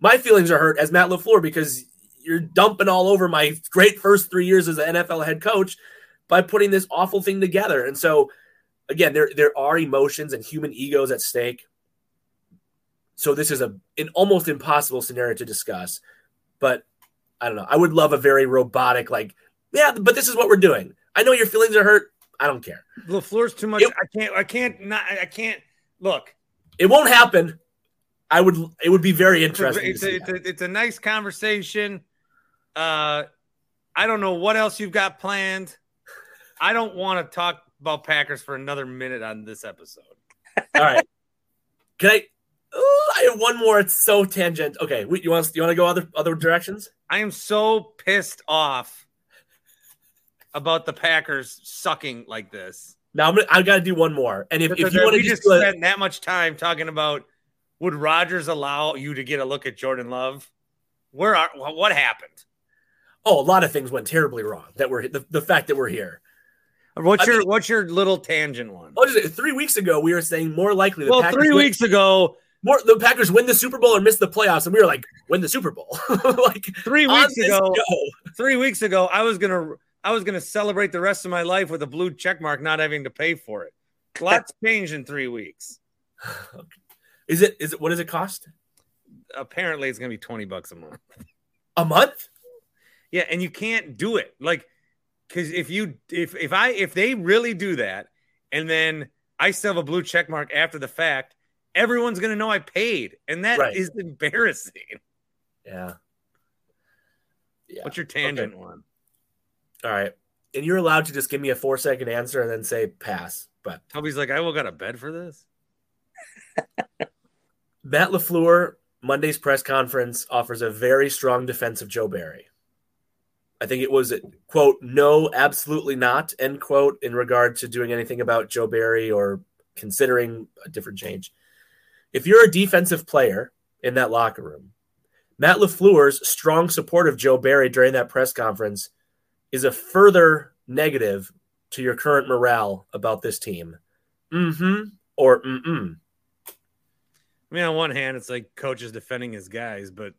my feelings are hurt as matt LaFleur because you're dumping all over my great first three years as an nfl head coach by putting this awful thing together and so again there there are emotions and human egos at stake So this is a an almost impossible scenario to discuss. But I don't know. I would love a very robotic, like, yeah, but this is what we're doing. I know your feelings are hurt. I don't care. LaFleur's too much. It- I can't. I can't. Not. I can't. Look. It won't happen. I would. It would be very interesting. it's, a, it's, a, it's a nice conversation. Uh, I don't know what else you've got planned. I don't want to talk about Packers for another minute on this episode. All right. Can I? I have one more. It's so tangent. Okay, wait, you want you want to go other other directions? I am so pissed off about the Packers sucking like this. Now I'm gonna, I got to do one more. And if, if you want to just just do spent that much time talking about would Rodgers allow you to get a look at Jordan Love? Where are what happened? Oh, a lot of things went terribly wrong. That we're the, the fact that we're here. What's I your mean- what's your little tangent one? What is it? Three weeks ago, we were saying more likely the Well, Packers three win- weeks ago, more the Packers win the Super Bowl or miss the playoffs, and we were like, win the Super Bowl. like three weeks ago, three weeks ago, I was gonna I was gonna celebrate the rest of my life with a blue check mark, not having to pay for it. Lots changed in three weeks. Is it? Is it? What does it cost? Apparently, it's gonna be twenty bucks a month. A month? Yeah, and you can't do it like because if you if if I if they really do that, and then I still have a blue check mark after the fact, everyone's gonna know I paid, and that is Right. embarrassing. Yeah. Yeah. What's your tangent one? All right. And you're allowed to just give me a four second answer and then say pass. But Tobi's like, I will got a bed for this. Matt LaFleur, Monday's press conference, offers a very strong defense of Joe Barry. I think it was, quote, no, absolutely not, end quote, in regard to doing anything about Joe Barry or considering a different change. If you're a defensive player in that locker room, Matt LaFleur's strong support of Joe Barry during that press conference is a further negative to your current morale about this team. Mm hmm or mm mm. I mean, on one hand, it's like coach is defending his guys, but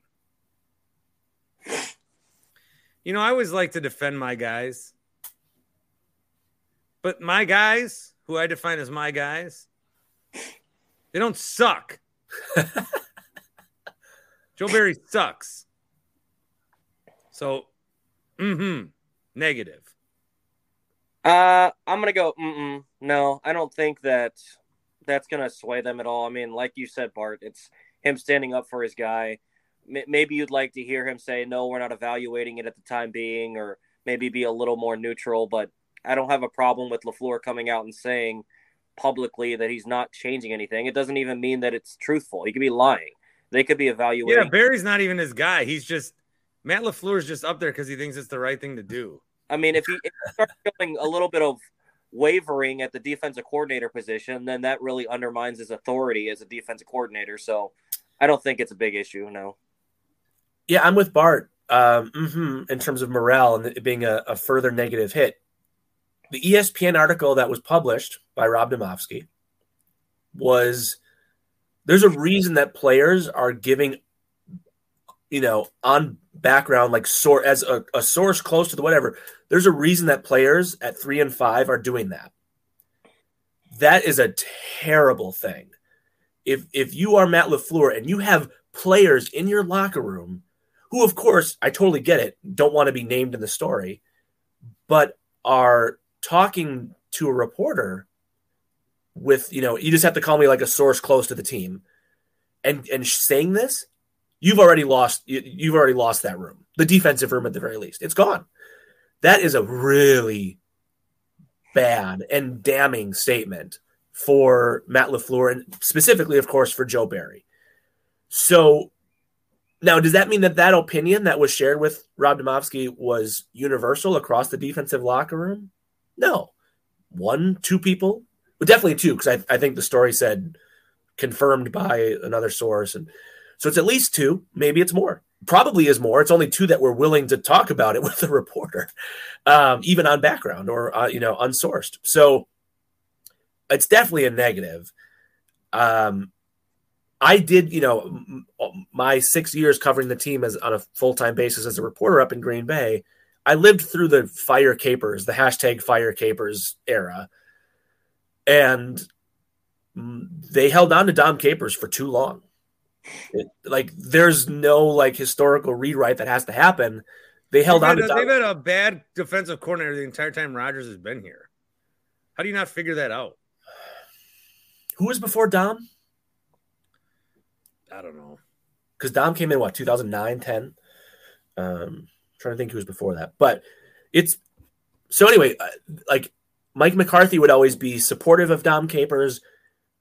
you know, I always like to defend my guys. But my guys, who I define as my guys, they don't suck. Joe Barry sucks. So, mm-hmm, negative. Uh, I'm gonna go. Mm-mm. No, I don't think that that's gonna sway them at all. I mean, like you said, Bart, it's him standing up for his guy. Maybe you'd like to hear him say, "No, we're not evaluating it at the time being," or maybe be a little more neutral. But I don't have a problem with Lafleur coming out and saying publicly that he's not changing anything. It doesn't even mean that it's truthful. He could be lying. They could be evaluating. Yeah, Barry's not even his guy. He's just Matt LaFleur's just up there because he thinks it's the right thing to do. I mean, if he, if he starts showing a little bit of wavering at the defensive coordinator position, then that really undermines his authority as a defensive coordinator. So I don't think it's a big issue. No. Yeah, I'm with Bart um, mhm, in terms of morale and it being a, a further negative hit. The ESPN article that was published by Rob Demovsky was there's a reason that players are giving, you know, on background, like sort as a, a source close to the whatever. There's a reason that players at three and five are doing that. That is a terrible thing. If if you are Matt LaFleur and you have players in your locker room who, of course, I totally get it, don't want to be named in the story, but are talking to a reporter with, you know, you just have to call me like a source close to the team and and saying this, you've already lost you, you've already lost that room. The defensive room at the very least. It's gone. That is a really bad and damning statement for Matt LaFleur and specifically of course for Joe Barry. So now, does that mean that that opinion that was shared with Rob Demovsky was universal across the defensive locker room? No. One, two people, but definitely two, because I, I think the story said confirmed by another source. And so it's at least two, maybe it's more. Probably is more. It's only two that were willing to talk about it with the reporter, um, even on background or, uh, you know, unsourced. So it's definitely a negative. Um, I did, you know, m- my six years covering the team as on a full time basis as a reporter up in Green Bay. I lived through the fire capers, the hashtag fire capers era, and mm, they held on to Dom Capers for too long. It, like there's no like historical rewrite that has to happen. They held they've on to a, Dom. they've had a bad defensive coordinator the entire time Rodgers has been here. How do you not figure that out? Who was before Dom? I don't know. Because Dom came in what 2009, 10. Um, trying to think who was before that, but it's so anyway. uh, Like Mike McCarthy would always be supportive of Dom Capers.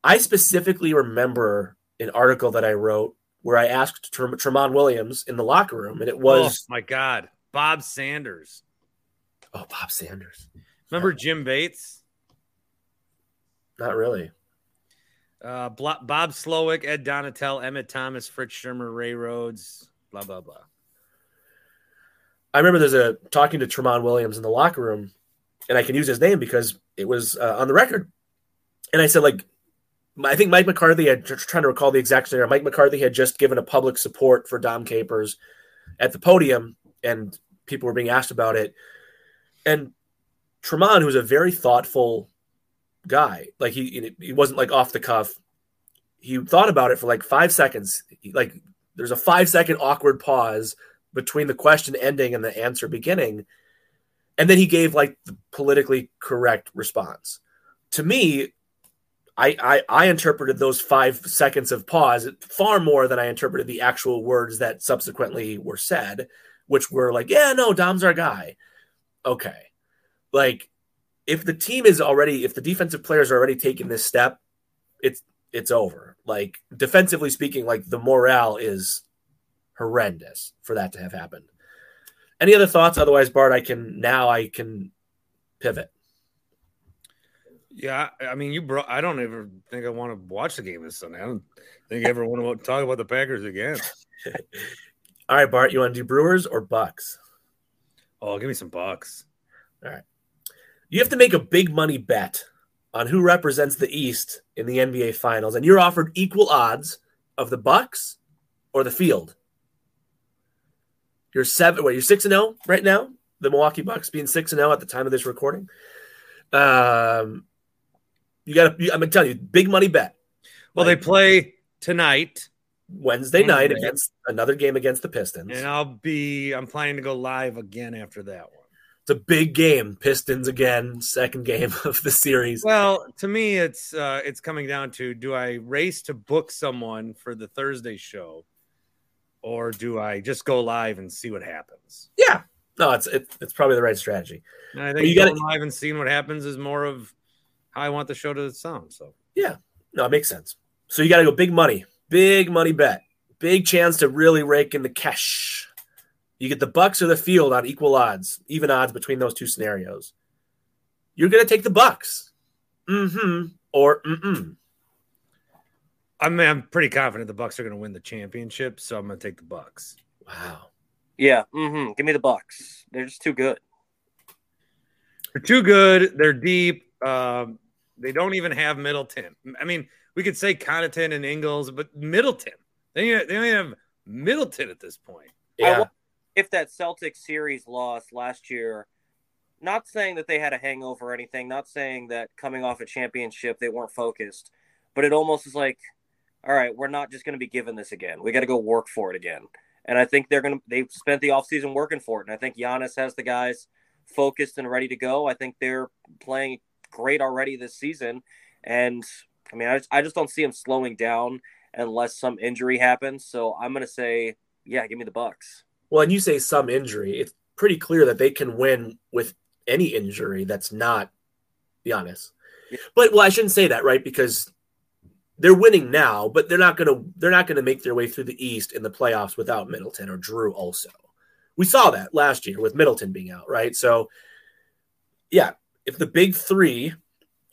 I specifically remember an article that I wrote where I asked Tre- Tramon Williams in the locker room, and it was oh my God, Bob Sanders. oh Bob Sanders. Remember Jim Bates? Not really. Uh, Bob Slowik, Ed Donatell, Emmitt Thomas, Fritz Shurmur, Ray Rhodes, blah blah blah. I remember there's a talking to Tramon Williams in the locker room, and I can use his name because it was uh, on the record. And I said, like, I think Mike McCarthy, I'm trying to recall the exact scenario. Mike McCarthy had just given a public support for Dom Capers at the podium, and people were being asked about it. And Tramon, who's a very thoughtful guy, like he he wasn't like off the cuff. He thought about it for like five seconds. Like there's a five second awkward pause between the question ending and the answer beginning. And then he gave like the politically correct response. To me, I, I I interpreted those five seconds of pause far more than I interpreted the actual words that subsequently were said, which were like, yeah, no, Dom's our guy. Okay. Like if the team is already if the defensive players are already taking this step, it's it's over. Like defensively speaking, like the morale is horrendous for that to have happened. Any other thoughts? Otherwise, Bart, I can now I can pivot. Yeah, I mean, you brought. I don't ever think I want to watch the game this Sunday. I don't think I ever want to talk about the Packers again. All right, Bart, you want to do Brewers or Bucks? Oh, give me some bucks. You have to make a big money bet on who represents the East in the NBA Finals, and you're offered equal odds of the Bucks or the field. You're seven. Wait, you're six and zero right now. The Milwaukee Bucks being six and zero at the time of this recording. Um, you got to. I'm gonna tell you, big money bet. Well, they play tonight, Wednesday night Wednesday. against another game against the Pistons. and I'll be. I'm planning to go live again after that one. It's a big game. Pistons again, second game of the series. Well, to me, it's uh, it's coming down to: do I race to book someone for the Thursday show, or do I just go live and see what happens? Yeah, no, it's it, it's probably the right strategy. And I think you gotta- live and seeing what happens is more of how I want the show to sound. So yeah, No, it makes sense. So you got to go big money, big money bet, big chance to really rake in the cash. You get the Bucks or the field on equal odds, even odds between those two scenarios. You're going to take the Bucks, mm-hmm, or mm-mm. I mean, I'm pretty confident the Bucks are going to win the championship, so I'm going to take the Bucks. Wow. Yeah, mm-hmm. give me the Bucks. They're just too good. They're too good. They're deep. Um, they don't even have Middleton. I mean, we could say Connaughton and Ingles, but Middleton. They they don't even have Middleton at this point. Yeah. If that Celtics series loss last year, not saying that they had a hangover or anything, not saying that coming off a championship they weren't focused, but it almost is like, all right, we're not just going to be given this again. We got to go work for it again. And I think they're going to, they've spent the offseason working for it. And I think Giannis has the guys focused and ready to go. I think they're playing great already this season. And I mean, I just, I just don't see them slowing down unless some injury happens. So I'm going to say, yeah, give me the Bucks. Well, and you say some injury. It's pretty clear that they can win with any injury that's not Giannis. Yeah. But well, I shouldn't say that, right? Because they're winning now, but they're not gonna they're not gonna make their way through the East in the playoffs without Middleton or Jrue. Also, we saw that last year with Middleton being out, right? So, yeah, if the big three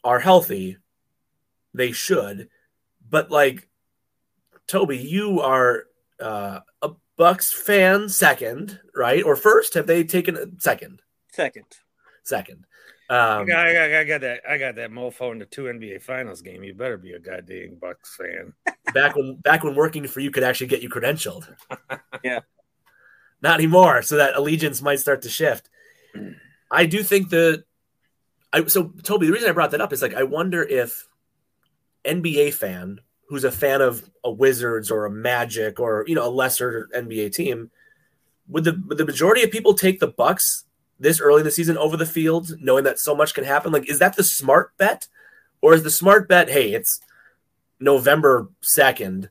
are healthy, they should. But like, Tobi, you are uh, Bucks fan second, right? Or first? Have they taken second? Second. Second. I, Um, got, I, got, I got that. I got that mofo in the two NBA Finals game. You better be a goddamn Bucks fan. back when back when working for you could actually get you credentialed. Yeah. Not anymore. So that allegiance might start to shift. I do think that I so Tobi, the reason I brought that up is like I wonder if NBA fan who's a fan of a Wizards or a Magic or you know a lesser NBA team, would the would the majority of people take the Bucks this early in the season over the field, knowing that so much can happen? Like, is that the smart bet, or is the smart bet, hey, it's November second?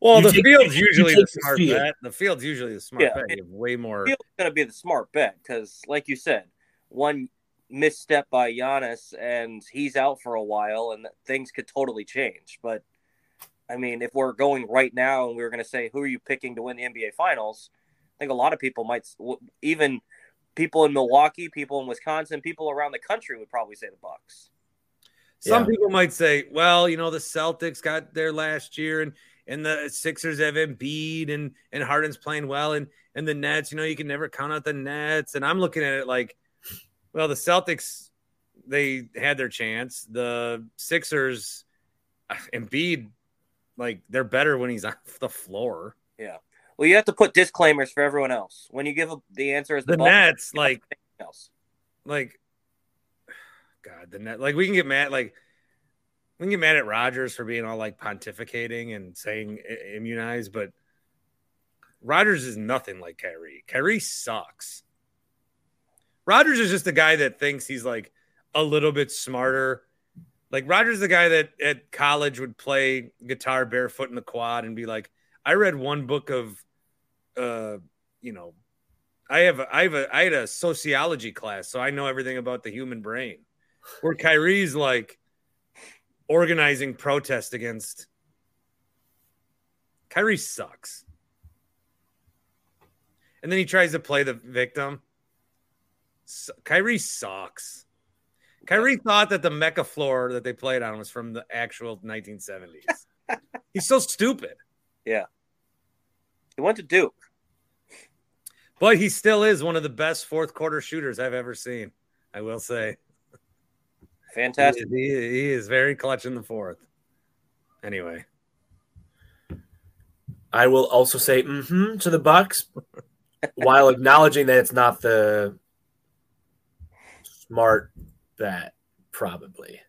Well, the take- field's you usually take the the smart bet. The field's usually the smart bet. You have way more. Field's going to be the smart bet because, like you said, one misstep by Giannis and he's out for a while, and things could totally change. But I mean, if we're going right now and we were going to say who are you picking to win the NBA Finals, I think a lot of people might, even people in Milwaukee, people in Wisconsin, people around the country would probably say the Bucks. Some Yeah. people might say, well, you know, the Celtics got there last year and and the Sixers have Embiid and and Harden's playing well and and the Nets, you know, you can never count out the Nets. And I'm looking at it like, well, the Celtics, they had their chance. The Sixers, uh, Embiid, like they're better when he's off the floor. Yeah. Well, you have to put disclaimers for everyone else. When you give a, the answer as the, The Nets, like else. like God, the net like we can get mad like we can get mad at Rodgers for being all like pontificating and saying i- immunized, but Rodgers is nothing like Kyrie. Kyrie sucks. Rodgers is just a guy that thinks he's like a little bit smarter. Like Rodgers, the guy that at college would play guitar barefoot in the quad and be like, I read one book of, uh, you know, I have a, I have a I had a sociology class, so I know everything about the human brain. Where Kyrie's like organizing protest against. Kyrie sucks. And then he tries to play the victim. S- Kyrie sucks. Kyrie thought that the MECCA floor that they played on was from the actual 1970s. He's so stupid, Yeah. He went to Duke. but he still is one of the best fourth quarter shooters I've ever seen. I will say. Fantastic. He, he- he is very clutch in the fourth. Anyway, I will also say mm-hmm to the Bucks while acknowledging that it's not the smart bet, probably.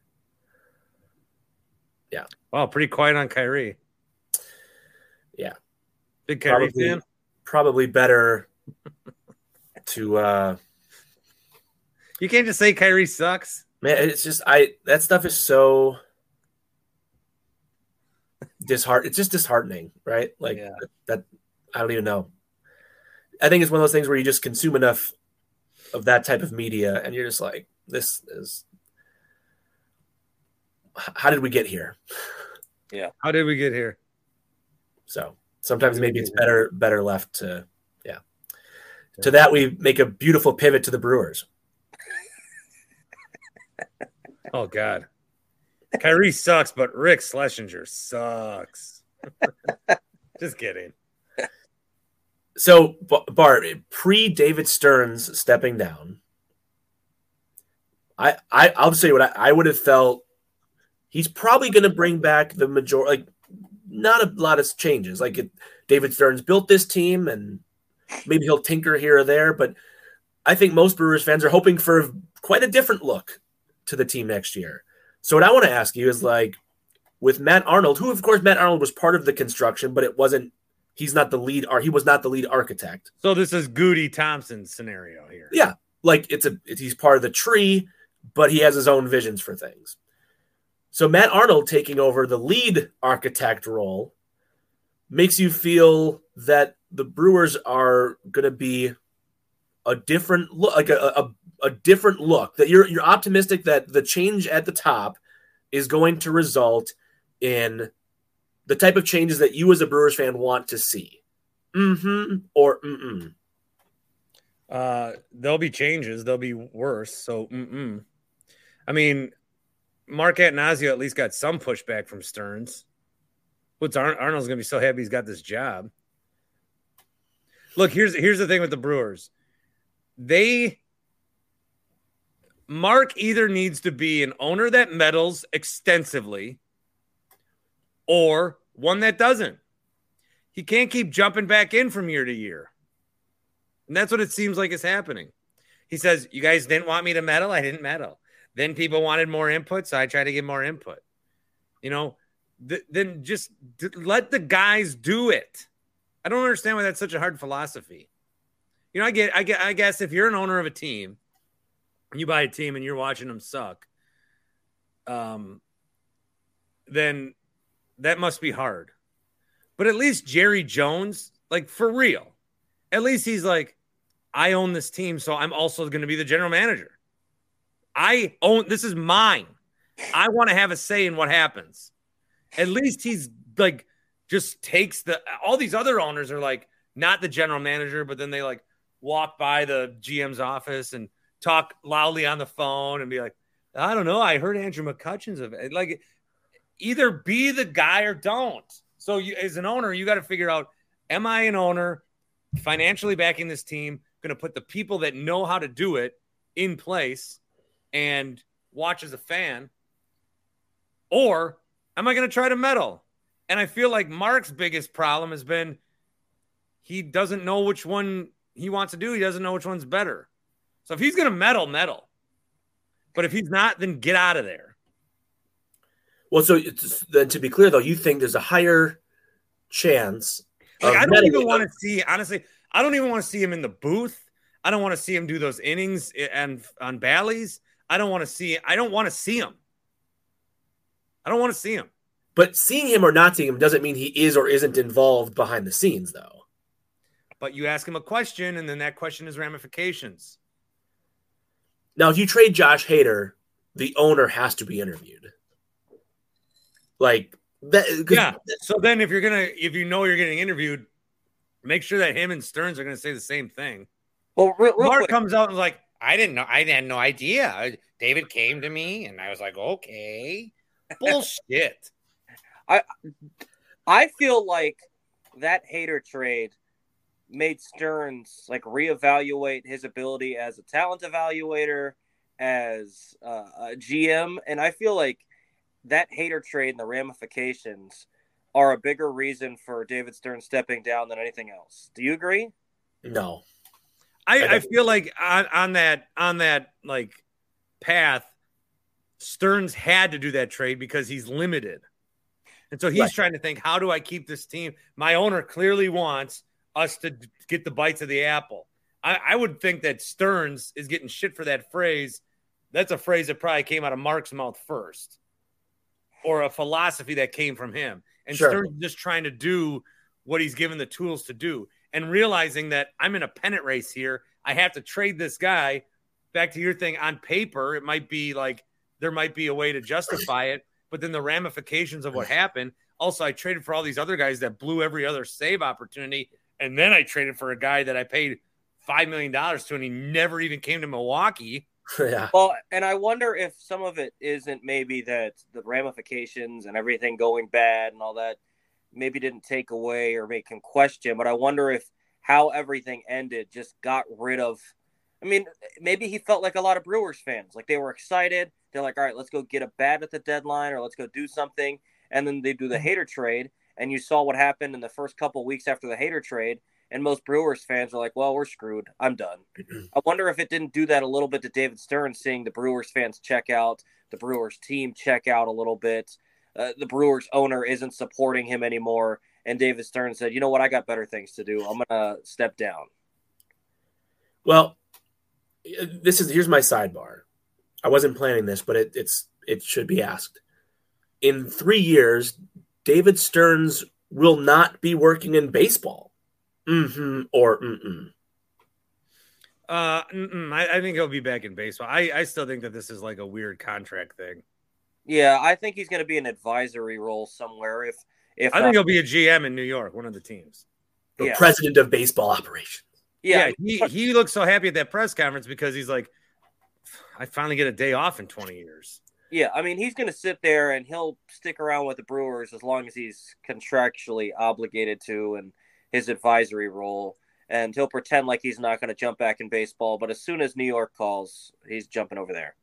Yeah. Wow, pretty quiet on Kyrie. Yeah. big Kyrie Probably, fan. probably better to uh You can't just say Kyrie sucks. man, it's just I that stuff is so disheart it's just disheartening, right? Like Yeah. that I don't even know. I think it's one of those things where you just consume enough of that type of media and you're just like, this is how did we get here? Yeah. How did we get here? So sometimes maybe it's better better left to yeah. To that we make a beautiful pivot to the Brewers. Oh God, Kyrie sucks, but Rick Schlesinger sucks. just kidding. So Bart, pre David Stearns stepping down, I, I I'll say what I, I would have felt. He's probably going to bring back the majority, like not a lot of changes. Like it, David Stearns built this team, and maybe he'll tinker here or there. But I think most Brewers fans are hoping for quite a different look to the team next year. So what I want to ask you is like with Matt Arnold, who of course Matt Arnold was part of the construction, but it wasn't he's not the lead or he was not the lead architect. So this is Gutey Thompson's scenario here. Yeah, like it's a he's part of the tree, but he has his own visions for things. So Matt Arnold taking over the lead architect role makes you feel that the Brewers are going to be a different look, like a, a a different look. That you're you're optimistic that the change at the top is going to result in the type of changes that you as a Brewers fan want to see. Mm-hmm or mm-mm. Uh, there'll be changes. They'll be worse. So, mm-mm. I mean, Mark Attanasio at least got some pushback from Stearns. What's Ar- Arnold's going to be so happy he's got this job. Look, here's here's the thing with the Brewers. They Mark either needs to be an owner that meddles extensively or one that doesn't. He can't keep jumping back in from year to year. And that's what it seems like is happening. He says, You guys didn't want me to meddle. I didn't meddle. Then people wanted more input. So I tried to get more input. You know, th- then just d- let the guys do it. I don't understand why that's such a hard philosophy. You know, I get, I get, I guess if you're an owner of a team, you buy a team and you're watching them suck, um, then that must be hard. But at least Jerry Jones, like for real, at least he's like, I own this team, so I'm also going to be the general manager. I own this is mine. I want to have a say in what happens. At least he's like just takes the all these other owners are like not the general manager, but then they like walk by the GM's office and talk loudly on the phone and be like, I don't know. I heard Andrew McCutchen's of it. Like either be the guy or don't. So you as an owner, you got to figure out, am I an owner financially backing this team, going to put the people that know how to do it in place and watch as a fan? Or am I going to try to meddle? And I feel like Mark's biggest problem has been he doesn't know which one he wants to do. He doesn't know which one's better. So if he's going to meddle, meddle. But if he's not, then get out of there. Well, so then to be clear though, you think there's a higher chance. Like, I don't even want to see. Honestly, I don't even want to see him in the booth. I don't want to see him do those innings and on Bally's. I don't want to see. I don't want to see him. I don't want to see him. But seeing him or not seeing him doesn't mean he is or isn't involved behind the scenes, though. But you ask him a question, and then that question has ramifications. Now, if you trade Josh Hader, the owner has to be interviewed. Like that. Yeah. So then, if you're gonna, if you know you're getting interviewed, make sure that him and Stearns are gonna say the same thing. Well, real, real Mark quick, comes out and is like, I didn't know. I had no idea. David came to me, and I was like, okay, bullshit. I I feel like that Hader trade made Stearns like reevaluate his ability as a talent evaluator, as uh, a GM, and I feel like that Hader trade and the ramifications are a bigger reason for David Stearns stepping down than anything else. Do you agree? No. I, I I feel like on, on that on that like path, Stearns had to do that trade because he's limited. And so he's Right. trying to think, how do I keep this team? My owner clearly wants us to get the bites of the apple. I, I would think that Stearns is getting shit for that phrase. That's a phrase that probably came out of Mark's mouth first, or a philosophy that came from him. And Sure. Stearns is just trying to do what he's given the tools to do and realizing that I'm in a pennant race here. I have to trade this guy. Back to your thing on paper, it might be like there might be a way to justify it, but then the ramifications of what happened. Also, I traded for all these other guys that blew every other save opportunity, and then I traded for a guy that I paid five million dollars to, and he never even came to Milwaukee. yeah. Well, and I wonder if some of it isn't maybe that the ramifications and everything going bad and all that maybe didn't take away or make him question, but I wonder if how everything ended just got rid of. I mean, maybe he felt like a lot of Brewers fans. Like they were excited. They're like, all right, let's go get a bat at the deadline or let's go do something. And then they do the Hader trade. And you saw what happened in the first couple weeks after the Hader trade. And most Brewers fans are like, well, we're screwed. I'm done. Mm-hmm. I wonder if it didn't do that a little bit to David Stearns, seeing the Brewers fans check out, the Brewers team check out a little bit. Uh, the Brewers owner isn't supporting him anymore. And David Stearns said, you know what? I got better things to do. I'm going to step down. Well, this is here's my sidebar. I wasn't planning this, but it, it's it should be asked. In three years, David Stearns will not be working in baseball. Mm-hmm or mm-mm. Uh, mm-mm, I, I think he'll be back in baseball. I, I still think that this is like a weird contract thing. Yeah, I think he's going to be an advisory role somewhere. If if I think he'll be a GM in New York, one of the teams. The Yeah. president of baseball operations. yeah, yeah, he, he looks so happy at that press conference because he's like, I finally get a day off in 20 years. Yeah, I mean, he's going to sit there and he'll stick around with the Brewers as long as he's contractually obligated to and his advisory role. And he'll pretend like he's not going to jump back in baseball. But as soon as New York calls, he's jumping over there.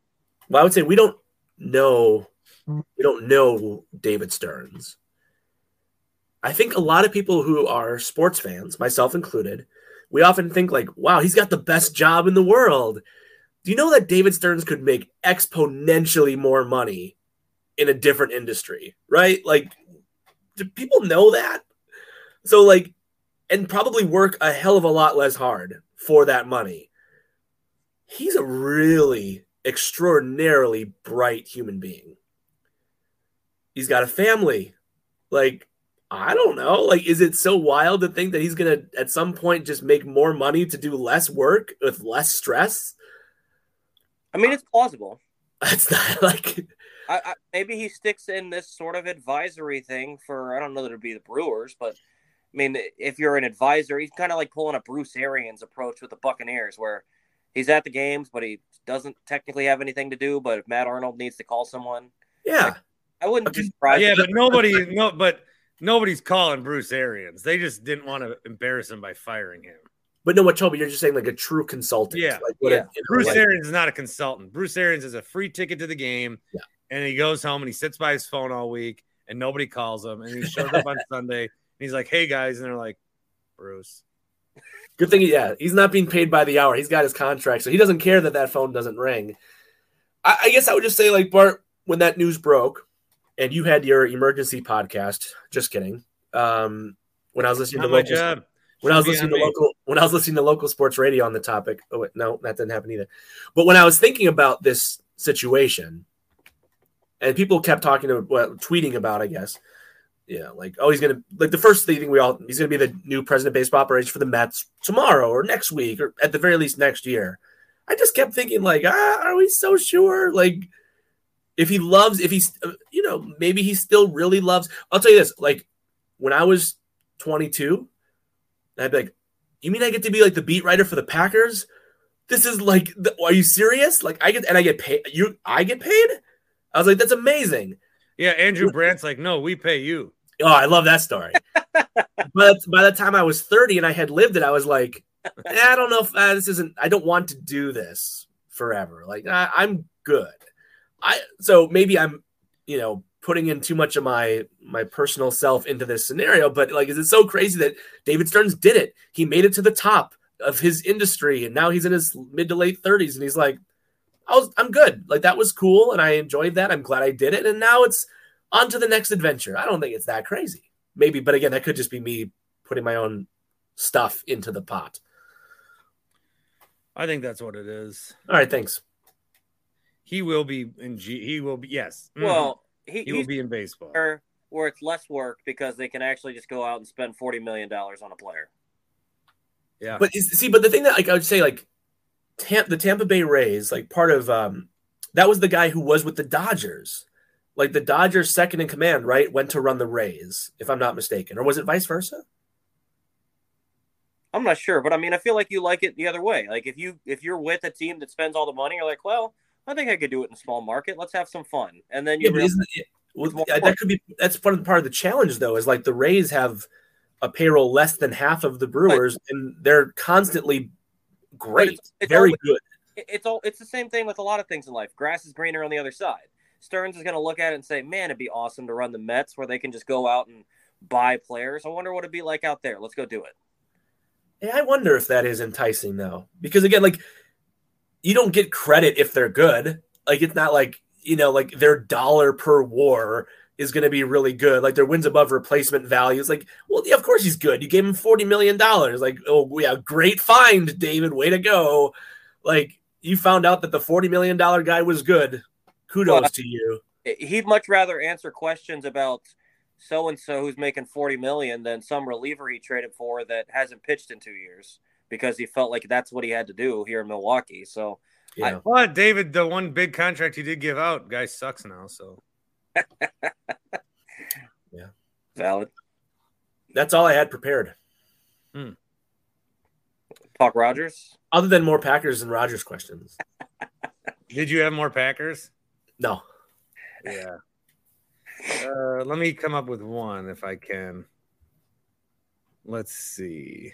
Well, I would say we don't know mm-hmm. we don't know David Stearns. I think a lot of people who are sports fans, myself included, we often think like, wow, he's got the best job in the world. Do you know that David Stearns could make exponentially more money in a different industry, right? Like do people know that? So like, and probably work a hell of a lot less hard for that money. He's a really extraordinarily bright human being. He's got a family. Like, I don't know. Like, is it so wild to think that he's gonna at some point just make more money to do less work with less stress? I mean, it's plausible. That's not like I, I, maybe he sticks in this sort of advisory thing for I don't know that it'd be the Brewers, but I mean, if you're an advisor, he's kind of like pulling a Bruce Arians approach with the Buccaneers, where he's at the games, but he doesn't technically have anything to do. But if Matt Arnold needs to call someone, yeah, like, I wouldn't be surprised. Yeah, but nobody, no, but nobody's calling Bruce Arians. They just didn't want to embarrass him by firing him. But no, what Tobi, you're just saying like a true consultant. Yeah, like, what yeah. A, you know, Bruce like- Arians is not a consultant. Bruce Arians is a free ticket to the game, Yeah. and he goes home and he sits by his phone all week, and nobody calls him, and he shows up on Sunday, and he's like, "Hey guys," and they're like, "Bruce." Good thing, yeah, he's not being paid by the hour. He's got his contract, so he doesn't care that that phone doesn't ring. I, I guess I would just say, like Bart, when that news broke, and you had your emergency podcast. Just kidding. Um, when I was listening to my local, job. when I was listening to me. local, when I was listening to local sports radio on the topic. Oh wait, no, that didn't happen either. But when I was thinking about this situation, and people kept talking to, well, tweeting about, I guess, yeah, like oh, he's gonna like the first thing we all he's gonna be the new president of baseball operations for the Mets tomorrow or next week or at the very least next year. I just kept thinking like, ah, are we so sure? Like, if he loves, if he's, uh, you know, maybe he still really loves. I'll tell you this: like when I was 22, I'd be like, you mean I get to be like the beat writer for the Packers? This is like, the, are you serious? Like I get and I get paid. You, I get paid. I was like, that's amazing. Yeah, Andrew Brandt's like, "No, we pay you." Oh, I love that story. but by the time I was 30 and I had lived it, I was like, eh, I don't know if uh, this isn't, I don't want to do this forever. Like, I, I'm good. I, so maybe I'm, you know, putting in too much of my, my personal self into this scenario, but like, is it so crazy that David Stearns did it? He made it to the top of his industry and now he's in his mid to late 30s and he's like, I was, I'm good. Like, that was cool and I enjoyed that. I'm glad I did it. And now it's, on to the next adventure. I don't think it's that crazy. Maybe, but again, that could just be me putting my own stuff into the pot. I think that's what it is. All right, thanks. He will be in G. He will be yes. Mhm. Well, he, he will be in baseball. where, where it's less work because they can actually just go out and spend forty million dollars on a player. Yeah, But is, see, but the thing that like I would say, like Tam- the Tampa Bay Rays, like part of um, that was the guy who was with the Dodgers. Like the Dodgers' second in command, right, went to run the Rays, if I'm not mistaken, or was it vice versa? I'm not sure, but I mean, I feel like you like it the other way. Like if you if you're with a team that spends all the money, you're like, well, I think I could do it in a small market. Let's have some fun, and then Yeah, you but realize- it, well, yeah, that could be that's part of the part of the challenge though is like the Rays have a payroll less than half of the Brewers and they're constantly great, it's- it's very always- good. it's all it's the same thing with a lot of things in life. Grass is greener on the other side. Stearns is going to look at it and say, "Man, it'd be awesome to run the Mets where they can just go out and buy players. I wonder what it'd be like out there. Let's go do it." Hey, I wonder if that is enticing though, because again, like you don't get credit if they're good. Like it's not like you know, like their dollar per WAR is going to be really good. Like their wins above replacement value is like, well, yeah, of course he's good. You gave him forty million dollars. Like, oh yeah, great find, David. Way to go. Like you found out that the forty million dollar guy was good. Kudos Well, to you. He'd much rather answer questions about so and so who's making 40 million than some reliever he traded for that hasn't pitched in 2 years because he felt like that's what he had to do here in Milwaukee. So, Yeah. But David, the one big contract he did give out, guy sucks now. So valid. That's all I had prepared. Hmm. Talk Rodgers. Other than more Packers and Rodgers questions. did you have more Packers? No. Yeah. Uh, let me come up with one if I can. Let's see.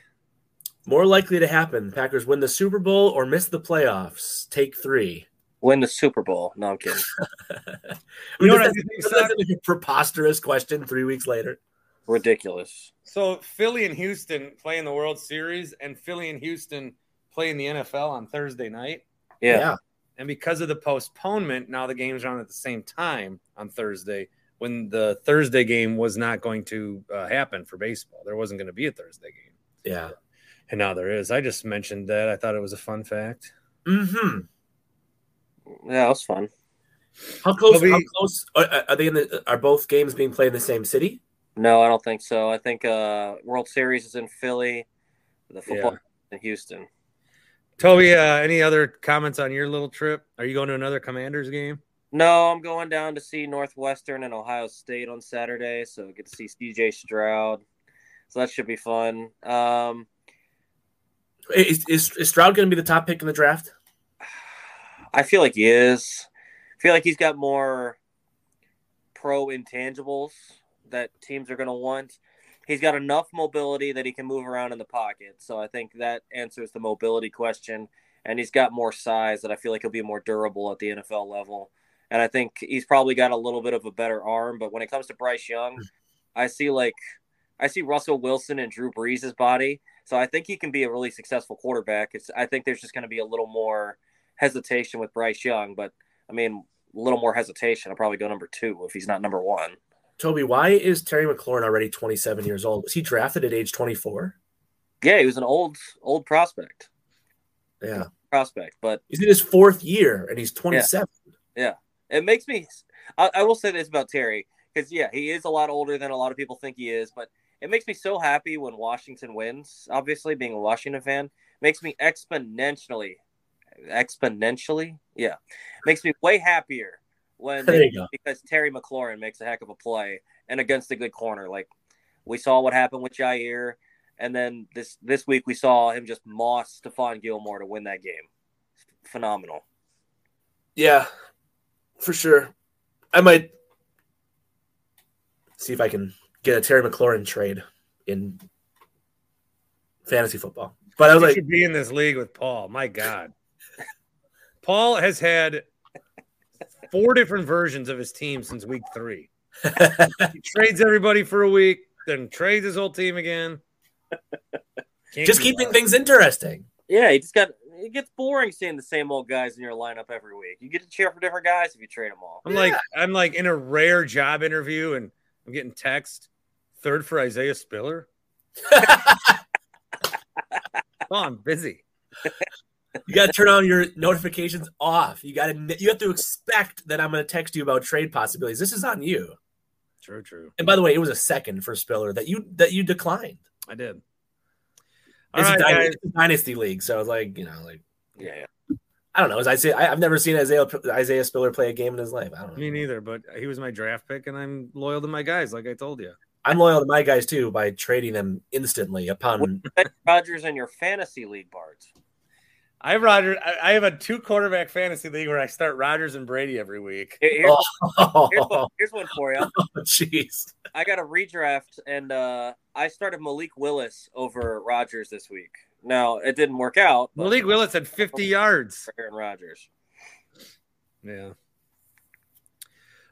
More likely to happen: Packers win the Super Bowl or miss the playoffs. Take three. Win the Super Bowl. No, I'm kidding. I You know what I do think that's sucks? like a preposterous question three weeks later. Ridiculous. So Philly and Houston play in the World Series, and Philly and Houston play in the NFL on Thursday night. Yeah. And because of the postponement, now the games are on at the same time on Thursday. when the Thursday game was not going to uh, happen for baseball. There wasn't going to be a Thursday game, Yeah. and now there is. I just mentioned that. I thought it was a fun fact. Mm-hmm. Yeah, that was fun. How close? Tobi- how close are, are they? In the, are both games being played in the same city? No, I don't think so. I think uh, World Series is in Philly. The football Yeah. in Houston. Tobi, uh, any other comments on your little trip? Are you going to another Commanders game? No, I'm going down to see Northwestern and Ohio State on Saturday, so I get to see CJ Stroud. So that should be fun. Um, Is, is, is Stroud going to be the top pick in the draft? I feel like he is. I feel like he's got more pro intangibles that teams are going to want. He's got enough mobility that he can move around in the pocket. So I think that answers the mobility question. And he's got more size that I feel like he'll be more durable at the NFL level. And I think he's probably got a little bit of a better arm. But when it comes to Bryce Young, I see like I see Russell Wilson and Drew Brees' body. So I think he can be a really successful quarterback. It's I think there's just going to be a little more hesitation with Bryce Young, but I mean, a little more hesitation. I'll probably go number two if he's not number one. Tobi, why is Terry McLaurin already 27 years old? Was he drafted at age 24? Yeah, he was an old old prospect. Yeah. Prospect, but He's in his fourth year and he's 27. Yeah, it makes me. I, I will say this about Terry because yeah, he is a lot older than a lot of people think he is, but it makes me so happy when Washington wins. Obviously, being a Washington fan makes me exponentially, exponentially, yeah, makes me way happier when There you go. because Terry McLaurin makes a heck of a play and against a good corner. Like we saw what happened with Jaire, and then this this week we saw him just moss Stephon Gilmore to win that game. Phenomenal. Yeah, for sure. I might see if I can get a Terry McLaurin trade in fantasy football. But I was You like, should be in this league with Paul. My God. Paul has had four different versions of his team since week three. He trades everybody for a week, then trades his whole team again. Can't just keeping up. things interesting. Yeah, he just got it gets boring seeing the same old guys in your lineup every week. You get to cheer for different guys if you trade them all. I'm like I'm like in a rare job interview and I'm getting text third for Isaiah Spiller. Oh, I'm busy. You got to turn on your notifications off. You got to you have to expect that I'm going to text you about trade possibilities. This is on you. True, true. And by the way, it was a second for Spiller that you that you declined. I did. All It's, right, a, dyna- guys. it's a dynasty league, so it's like you know, like Yeah, I don't know. As I say, I, I've never seen Isaiah Isaiah Spiller play a game in his life. I don't know. Me neither, but he was my draft pick, and I'm loyal to my guys, like I told you. I'm loyal to my guys too by trading them instantly upon. yeah. Rodgers in your fantasy league, Bart. I have Roger. I I have a two quarterback fantasy league where I start Rodgers and Brady every week. Here's, Oh, here's, one, here's one for you. jeez. I got a redraft, and uh, I started Malik Willis over Rodgers this week. Now it didn't work out. Malik Willis had 50 yards. for Aaron Rodgers. Yeah.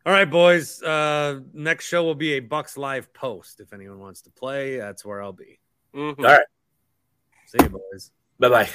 All right, boys. Uh, next show will be a Bucks live post. If anyone wants to play, that's where I'll be. Mhm. All right. See you, boys. Bye bye.